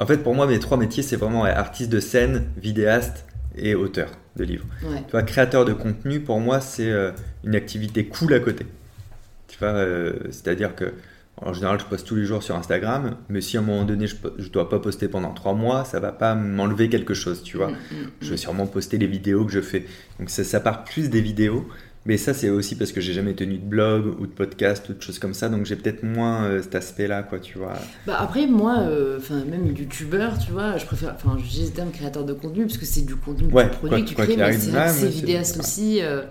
en fait, pour moi, mes trois métiers, c'est vraiment artiste de scène, vidéaste et auteur de livres. Tu vois, créateur de contenu, pour moi, c'est euh, une activité cool à côté. Tu vois, euh, c'est-à-dire que en général, je poste tous les jours sur Instagram, mais si à un moment donné, je ne dois pas poster pendant trois mois, ça va pas m'enlever quelque chose, tu vois. Mm, mm, je vais mm. sûrement poster les vidéos que je fais. Donc ça, ça part plus des vidéos. Mais ça, c'est aussi parce que j'ai jamais tenu de blog ou de podcast ou de choses comme ça, donc j'ai peut-être moins euh, cet aspect-là, quoi, tu vois. Bah après, moi, euh, enfin même youtubeur, tu vois, je préfère, enfin, j'hésite un créateur de contenu parce que c'est du contenu que tu produis, que tu crées, mais c'est vidéaste aussi. Euh,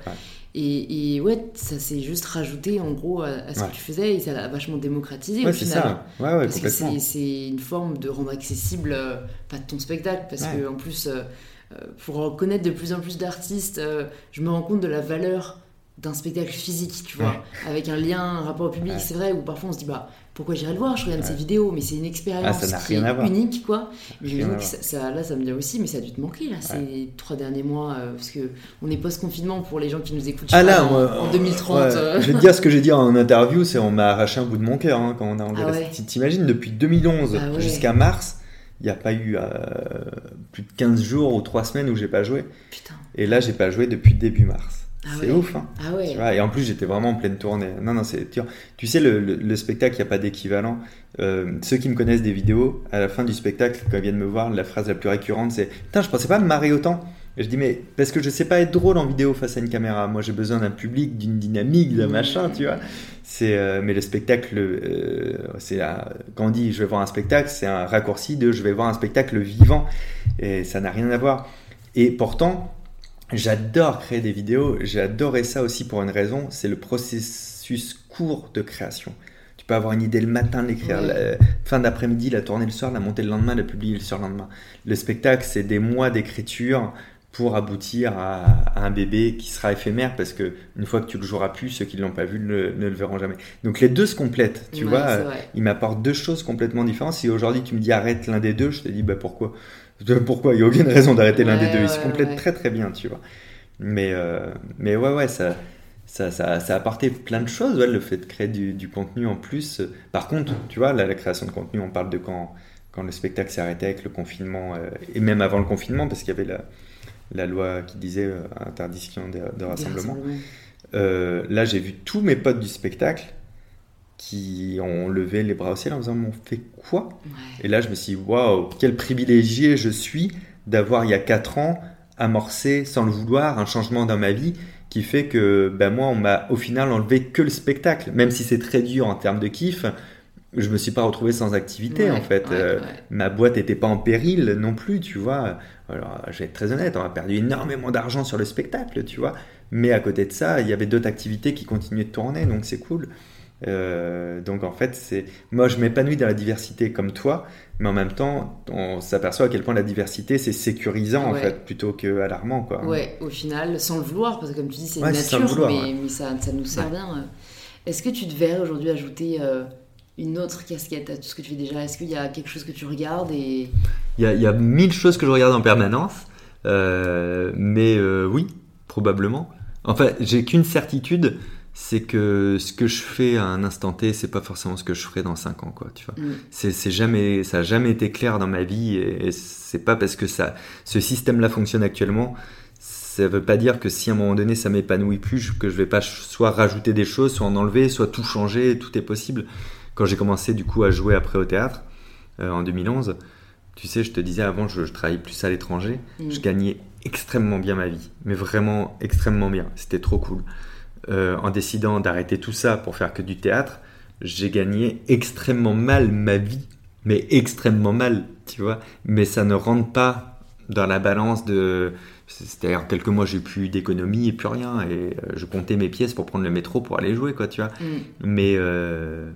et, et, ouais, ça s'est juste rajouté en gros à, ce que tu faisais et ça l'a vachement démocratisé au final. Ça. Ouais, ouais, parce que c'est une forme de rendre accessible pas ton spectacle, parce que en plus euh, pour connaître de plus en plus d'artistes, euh, je me rends compte de la valeur d'un spectacle physique, tu vois, avec un lien, un rapport au public, c'est vrai, où parfois on se dit, bah, pourquoi j'irai le voir Je regarde ses vidéos, mais c'est une expérience ah, unique, quoi. Mais ça, là, ça me dit aussi, mais ça a dû te manquer, là, ces trois derniers mois, euh, parce que on est post-confinement pour les gens qui nous écoutent ah, là, en, 2030. je vais te dire ce que j'ai dit en interview, c'est on m'a arraché un bout de mon cœur hein, quand on a engagé. Ah T'imagines, depuis 2011 jusqu'à mars, il n'y a pas eu euh, plus de 15 jours ou 3 semaines où j'ai pas joué. Putain. Et là, j'ai pas joué depuis début mars. Ah c'est ouf, hein. Ah ouais. Tu vois, et en plus, j'étais vraiment en pleine tournée. Non, non, c'est. Tu, sais, le, le, spectacle, il n'y a pas d'équivalent. Euh, ceux qui me connaissent des vidéos, à la fin du spectacle, quand ils viennent me voir, la phrase la plus récurrente, c'est Putain, je pensais pas me marrer autant. Et je dis, mais parce que je sais pas être drôle en vidéo face à une caméra. Moi, j'ai besoin d'un public, d'une dynamique, d'un machin, tu vois. C'est, euh, mais le spectacle, euh, c'est quand on dit je vais voir un spectacle, c'est un raccourci de je vais voir un spectacle vivant. Et ça n'a rien à voir. Et pourtant, j'adore créer des vidéos. J'ai adoré ça aussi pour une raison c'est le processus court de création. Tu peux avoir une idée le matin, l'écrire, fin d'après-midi, la tourner le soir, la monter le lendemain, la publier le surlendemain. Le spectacle, c'est des mois d'écriture pour aboutir à, un bébé qui sera éphémère parce que une fois que tu le joueras plus, ceux qui ne l'ont pas vu ne, le verront jamais. Donc les deux se complètent, tu vois. Il m'apporte deux choses complètement différentes. Si aujourd'hui tu me dis arrête l'un des deux, je te dis bah pourquoi? Pourquoi Il n'y a aucune raison d'arrêter l'un des deux. Ils se complètent très très bien, tu vois. Mais, euh, mais ouais, ouais, ça, ça, ça, ça, a apporté plein de choses, le fait de créer du, contenu en plus. Par contre, tu vois, la création de contenu, on parle de quand, quand le spectacle s'est arrêté avec le confinement, euh, et même avant le confinement, parce qu'il y avait la la loi qui disait euh, interdiction de, rassemblement. Là, j'ai vu tous mes potes du spectacle qui ont levé les bras au ciel en disant, on fait quoi? Et là, je me suis dit, waouh, quel privilégié je suis d'avoir, il y a 4 ans, amorcé, sans le vouloir, un changement dans ma vie qui fait que ben moi, on m'a au final enlevé que le spectacle. Même si c'est très dur en termes de kiff, je me suis pas retrouvé sans activité en fait. Euh, ma boîte n'était pas en péril non plus, tu vois. Alors, je vais être très honnête, on a perdu énormément d'argent sur le spectacle, tu vois. Mais à côté de ça, il y avait d'autres activités qui continuaient de tourner, donc c'est cool. Euh, donc en fait, c'est moi je m'épanouis dans la diversité comme toi, mais en même temps, on s'aperçoit à quel point la diversité c'est sécurisant en fait plutôt que alarmant quoi. Ouais, au final, sans le vouloir, parce que comme tu dis, c'est une nature, mais, ça, ça, nous sert bien. Est-ce que tu devrais aujourd'hui ajouter euh, une autre casquette à tout ce que tu fais déjà? Est-ce qu'il y a quelque chose que tu regardes et il y, a, il y a mille choses que je regarde en permanence, euh, mais oui, probablement. Enfin, j'ai qu'une certitude c'est que ce que je fais à un instant T, c'est pas forcément ce que je ferai dans 5 ans, quoi, tu vois. Mm. C'est jamais, ça a jamais été clair dans ma vie et, c'est pas parce que ça, ce système-là fonctionne actuellement, ça veut pas dire que si à un moment donné ça m'épanouit plus, que je vais pas soit rajouter des choses, soit en enlever, soit tout changer, tout est possible. Quand j'ai commencé du coup à jouer après au théâtre, euh, en 2011, tu sais, je te disais avant, je, je travaillais plus à l'étranger, mm. je gagnais extrêmement bien ma vie, mais vraiment extrêmement bien, c'était trop cool. Euh, en décidant d'arrêter tout ça pour faire que du théâtre, j'ai gagné extrêmement mal ma vie, mais extrêmement mal, tu vois. Mais ça ne rentre pas dans la balance de. C'est-à-dire, quelques mois, j'ai plus d'économie et plus rien. Et euh, je comptais mes pièces pour prendre le métro pour aller jouer, quoi, tu vois. Mm. Mais euh,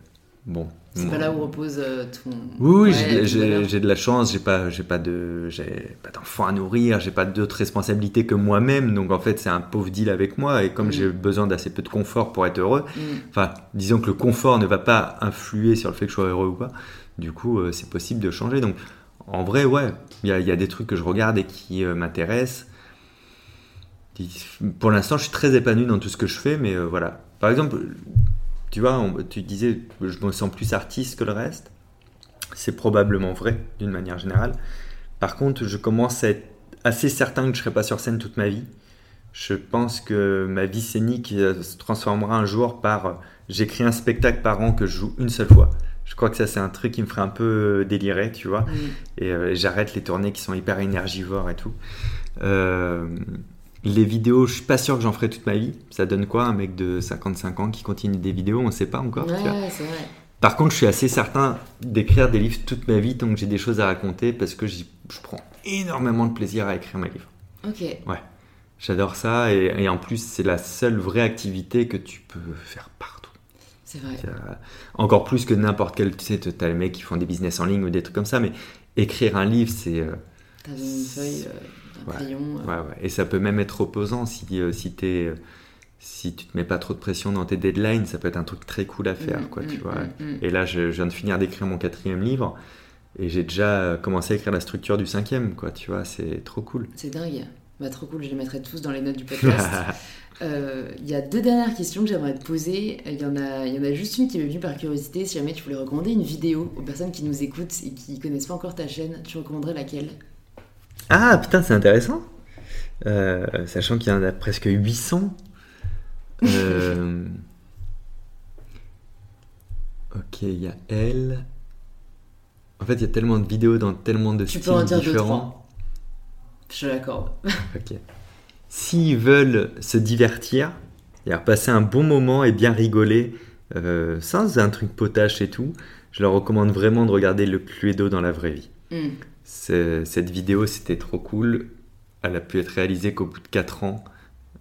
bon, c'est pas là où repose euh, ton. Oui, oui j'ai de la chance, j'ai pas, j'ai pas de, j'ai pas d'enfants à nourrir, j'ai pas d'autres responsabilités que moi-même, donc en fait c'est un pauvre deal avec moi et comme mm. j'ai besoin d'assez peu de confort pour être heureux, mm. enfin disons que le confort ne va pas influer sur le fait que je sois heureux ou pas, du coup euh, c'est possible de changer. Donc en vrai ouais, il y a, y a, des trucs que je regarde et qui euh, m'intéressent. Pour l'instant je suis très épanoui dans tout ce que je fais, mais voilà. Par exemple tu vois, tu disais, je me sens plus artiste que le reste. C'est probablement vrai, d'une manière générale. Par contre, je commence à être assez certain que je ne serai pas sur scène toute ma vie. Je pense que ma vie scénique euh, se transformera un jour par euh, j'écris un spectacle par an que je joue une seule fois. Je crois que ça, c'est un truc qui me ferait un peu euh, délirer, tu vois. Et j'arrête les tournées qui sont hyper énergivores et tout. Euh, les vidéos, je suis pas sûr que j'en ferai toute ma vie. Ça donne quoi un mec de 55 ans qui continue des vidéos? On ne sait pas encore. Par contre, je suis assez certain d'écrire des livres toute ma vie tant que j'ai des choses à raconter parce que je prends énormément de plaisir à écrire mes livres. Ok. Ouais. J'adore ça et, en plus, c'est la seule vraie activité que tu peux faire partout. C'est vrai. encore plus que n'importe quel. Tu sais, tu as les mecs qui font des business en ligne ou des trucs comme ça, mais écrire un livre, c'est. Euh, T'as une feuille. Euh, euh. Ouais, ouais. Et ça peut même être opposant si, euh, si, euh, si tu te mets pas trop de pression dans tes deadlines, ça peut être un truc très cool à faire, mm, quoi, tu mm, vois. Mm, et là, je, viens de finir d'écrire mon quatrième livre et j'ai déjà commencé à écrire la structure du cinquième, quoi, tu vois, c'est trop cool. C'est dingue. Bah, trop cool, je les mettrai tous dans les notes du podcast. [laughs] Il y a deux dernières questions que j'aimerais te poser. Il y, en a, y en a juste une qui m'est venue par curiosité. Si jamais tu voulais recommander une vidéo aux personnes qui nous écoutent et qui connaissent pas encore ta chaîne, tu recommanderais laquelle? Ah putain, c'est intéressant. Euh, sachant qu'il y en a presque 800. Euh, [laughs] ok, il y a elle. En fait, il y a tellement de vidéos dans tellement de tu styles peux en dire différents. Je l'accorde. [laughs] ok. S'ils veulent se divertir, et passer un bon moment et bien rigoler, euh, sans un truc potache et tout, je leur recommande vraiment de regarder le Cluedo dans la vraie vie. Hmm cette vidéo, c'était trop cool. Elle a pu être réalisée qu'au bout de 4 ans,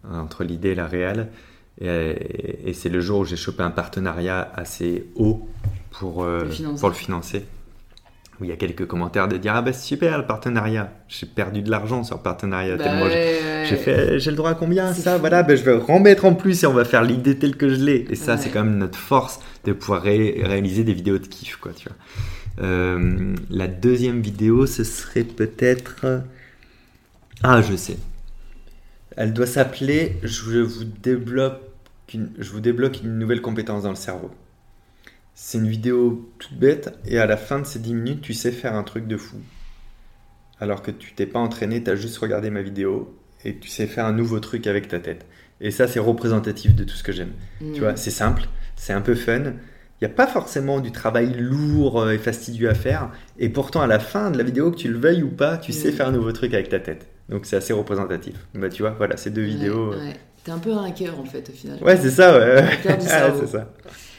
entre l'idée et la réelle. Et, c'est le jour où j'ai chopé un partenariat assez haut pour, euh, le, pour le financer. Où il y a quelques commentaires de dire Ah bah super le partenariat. J'ai perdu de l'argent sur le partenariat. Bah j'ai fait J'ai le droit à combien Ça, voilà, bah, je vais remettre en plus et on va faire l'idée telle que je l'ai. Et ça, c'est quand même notre force de pouvoir réaliser des vidéos de kiff, quoi, tu vois. Euh, la deuxième vidéo, ce serait peut-être... Ah, je sais. Elle doit s'appeler je vous, débloque une, je vous débloque une nouvelle compétence dans le cerveau. C'est une vidéo toute bête et à la fin de ces 10 minutes, tu sais faire un truc de fou. Alors que tu t'es pas entraîné, tu as juste regardé ma vidéo et tu sais faire un nouveau truc avec ta tête. Et ça, c'est représentatif de tout ce que j'aime. Tu mmh. vois, c'est simple, c'est un peu fun, il n'y a pas forcément du travail lourd euh, et fastidieux à faire. Et pourtant, à la fin de la vidéo, que tu le veuilles ou pas, tu sais Mm. faire un nouveau truc avec ta tête. Donc c'est assez représentatif. Bah, tu vois, voilà, ces deux vidéos. Ouais, ouais. T'es un peu un hacker en fait au final. Ouais, c'est ça, ouais. hacker du [laughs] Ah, cerveau. ça.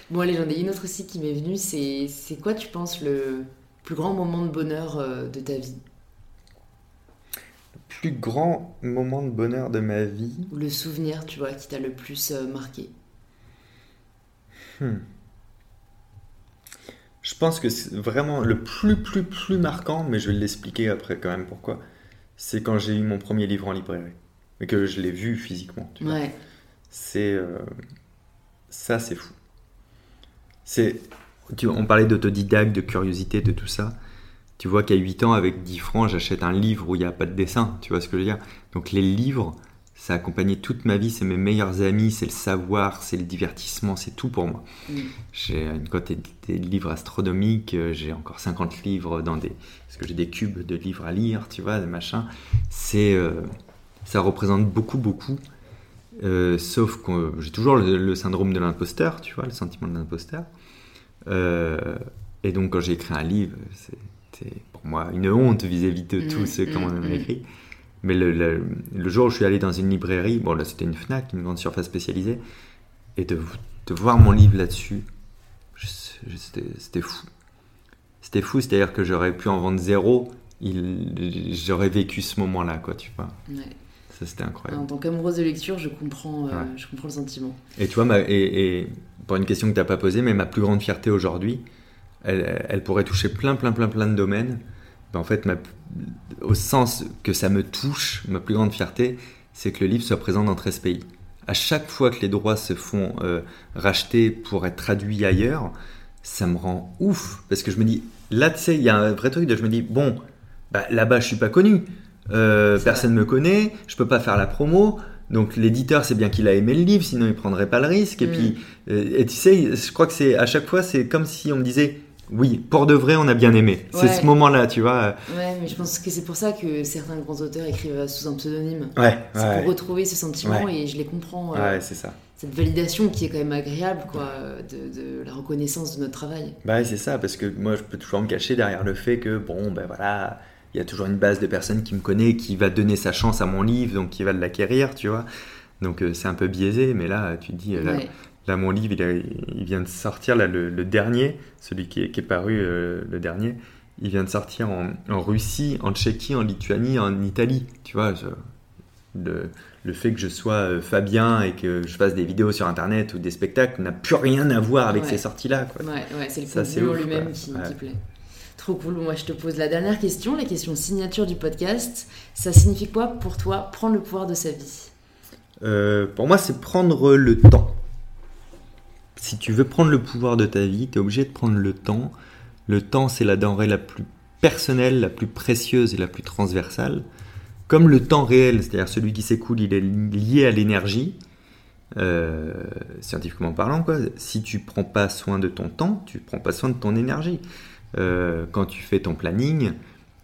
Bon allez, j'en ai une autre aussi qui m'est venue, c'est quoi tu penses le plus grand moment de bonheur euh, de ta vie? Plus grand moment de bonheur de ma vie? Ou le souvenir, tu vois, qui t'a le plus euh, marqué? Hmm. Je pense que c'est vraiment le plus, plus, plus marquant, mais je vais l'expliquer après quand même pourquoi. C'est quand j'ai eu mon premier livre en librairie. Et que je l'ai vu physiquement. tu. Ouais, C'est. euh, ça, c'est fou. C'est. tu- on parlait d'autodidacte, de curiosité, de tout ça. Tu vois qu'à 8 ans, avec 10 francs, j'achète un livre où il n'y a pas de dessin. Tu vois ce que je veux dire? Donc les livres, ça a accompagné toute ma vie. C'est mes meilleurs amis, c'est le savoir, c'est le divertissement, c'est tout pour moi. Mm. J'ai une côté des livres astronomiques, euh, j'ai encore 50 livres dans des. Parce que j'ai des cubes de livres à lire, tu vois, des machins. C'est. euh, ça représente beaucoup, beaucoup. Euh, sauf que j'ai toujours le, le syndrome de l'imposteur, tu vois, le sentiment de l'imposteur. Euh, et donc, quand j'ai écrit un livre, c'était pour moi une honte vis-à-vis de Mm, tous ceux qui mm, ont mm. écrit. Mais le, le- le jour où je suis allé dans une librairie, bon là c'était une Fnac, une grande surface spécialisée, et de, de voir mon livre là-dessus, c'était fou. C'était fou, c'est-à-dire que j'aurais pu en vendre zéro, j'aurais vécu ce moment-là, quoi, tu vois. ouais. Ça c'était incroyable. En tant qu'amoureuse de lecture, je comprends, euh, Ouais. je comprends le sentiment. Et tu vois, ma- et, et pour une question que tu n'as pas posée, mais ma plus grande fierté aujourd'hui, elle, elle pourrait toucher plein, plein, plein, plein de domaines. Ben, en fait, ma- au sens que ça me touche, ma plus grande fierté, c'est que le livre soit présent dans 13 pays. À chaque fois que les droits se font euh, racheter pour être traduits ailleurs, ça me rend ouf. Parce que je me dis, là, tu sais, il y a un vrai truc de je me dis, bon, bah, là-bas, je suis pas connu. Euh, personne me connaît, je peux pas faire la promo. Donc l'éditeur, c'est bien qu'il a aimé le livre, sinon il prendrait pas le risque. Et Mm. puis, euh, et tu sais, je crois que c'est à chaque fois, c'est comme si on me disait, oui, pour de vrai, on a bien aimé. C'est ce moment-là, tu vois. Ouais, mais je pense que c'est pour ça que certains grands auteurs écrivent sous un pseudonyme. Ouais, C'est ouais, pour retrouver ce sentiment et je les comprends. euh, ouais, c'est ça. Cette validation qui est quand même agréable, quoi, de, de la reconnaissance de notre travail. Bah ouais, c'est ça, parce que moi, je peux toujours me cacher derrière le fait que, bon, ben voilà, il y a toujours une base de personnes qui me connaît, qui va donner sa chance à mon livre, donc qui va l'acquérir, tu vois. Donc euh, c'est un peu biaisé, mais là, tu te dis, euh, Ouais. là, mon livre, il, a- il vient de sortir, là, le, le dernier, celui qui est, qui est paru, euh, le dernier, il vient de sortir en, en Russie, en Tchéquie, en Lituanie, en Italie, tu vois. je- le, le fait que je sois euh, Fabien et que je fasse des vidéos sur Internet ou des spectacles n'a plus rien à voir avec Ouais. ces sorties-là, quoi. Ouais, ouais, c'est le Ça, c'est contenu en ouf, lui-même qui, qui plaît. Trop cool. Moi, je te pose la dernière question, la question signature du podcast. Ça signifie quoi pour toi prendre le pouvoir de sa vie? Euh, pour moi, c'est prendre le temps. Si tu veux prendre le pouvoir de ta vie, tu es obligé de prendre le temps. Le temps, c'est la denrée la plus personnelle, la plus précieuse et la plus transversale. Comme le temps réel, c'est-à-dire celui qui s'écoule, il est lié à l'énergie, euh, scientifiquement parlant. Si tu prends pas soin de ton temps, tu prends pas soin de ton énergie. Euh, quand tu fais ton planning,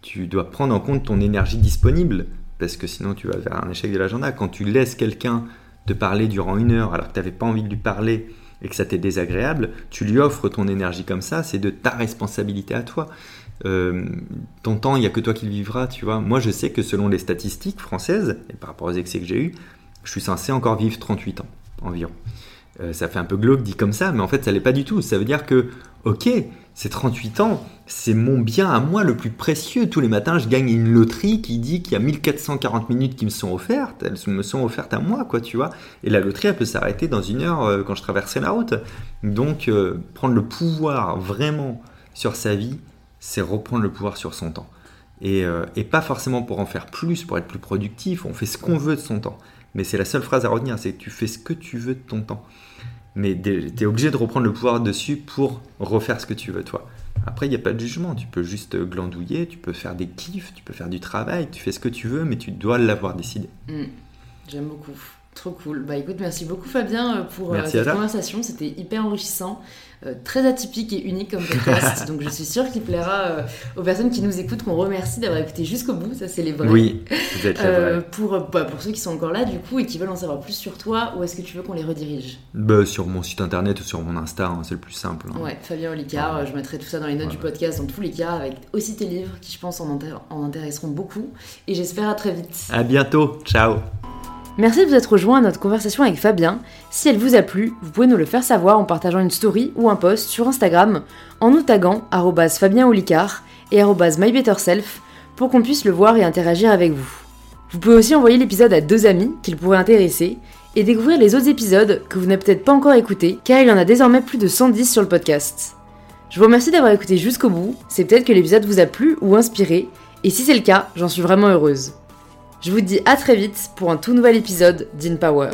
tu dois prendre en compte ton énergie disponible, parce que sinon tu vas vers un échec de l'agenda. Quand tu laisses quelqu'un te parler durant une heure alors que tu n'avais pas envie de lui parler et que ça t'est désagréable, tu lui offres ton énergie comme ça, c'est de ta responsabilité à toi. Euh, ton temps, il n'y a que toi qui le vivras, tu vois. Moi, je sais que selon les statistiques françaises, et par rapport aux excès que j'ai eus, je suis censé encore vivre 38 ans environ. Euh, ça fait un peu glauque dit comme ça, mais en fait, ça l'est pas du tout. Ça veut dire que, ok, c'est 38 ans, c'est mon bien à moi le plus précieux. Tous les matins, je gagne une loterie qui dit qu'il y a 1440 minutes qui me sont offertes. Elles me sont offertes à moi, quoi, tu vois. Et la loterie, elle peut s'arrêter dans une heure euh, quand je traversais la route. Donc, euh, prendre le pouvoir vraiment sur sa vie, c'est reprendre le pouvoir sur son temps. Et, euh, et pas forcément pour en faire plus, pour être plus productif. On fait ce qu'on veut de son temps. Mais c'est la seule phrase à retenir, c'est tu fais ce que tu veux de ton temps. Mais tu es obligé de reprendre le pouvoir dessus pour refaire ce que tu veux, toi. Après, il n'y a pas de jugement. Tu peux juste glandouiller, tu peux faire des kiffs, tu peux faire du travail, tu fais ce que tu veux, mais tu dois l'avoir décidé. Hmm. J'aime beaucoup. Trop cool. Bah écoute, merci beaucoup Fabien euh, pour euh, cette conversation. C'était hyper enrichissant, euh, très atypique et unique comme podcast. [laughs] donc je suis sûre qu'il plaira euh, aux personnes qui nous écoutent, qu'on remercie d'avoir écouté jusqu'au bout. Ça, c'est les vrais. Oui, vous êtes pour, bah, pour ceux qui sont encore là, du coup, et qui veulent en savoir plus sur toi, où est-ce que tu veux qu'on les redirige? Bah, sur mon site internet ou sur mon Insta, hein, c'est le plus simple. hein. Ouais, Fabien Olicard, je mettrai tout ça dans les notes du podcast, dans tous les cas, avec aussi tes livres qui, je pense, en, en intéresseront beaucoup. Et j'espère à très vite. À bientôt, ciao Merci de vous être rejoint à notre conversation avec Fabien. Si elle vous a plu, vous pouvez nous le faire savoir en partageant une story ou un post sur Instagram en nous taguant arrobase Fabien Olicard et MyBetterSelf pour qu'on puisse le voir et interagir avec vous. Vous pouvez aussi envoyer l'épisode à deux amis qu'il pourrait intéresser et découvrir les autres épisodes que vous n'avez peut-être pas encore écoutés car il y en a désormais plus de 110 sur le podcast. Je vous remercie d'avoir écouté jusqu'au bout, c'est peut-être que l'épisode vous a plu ou inspiré, et si c'est le cas, j'en suis vraiment heureuse. Je vous dis à très vite pour un tout nouvel épisode d'InPower.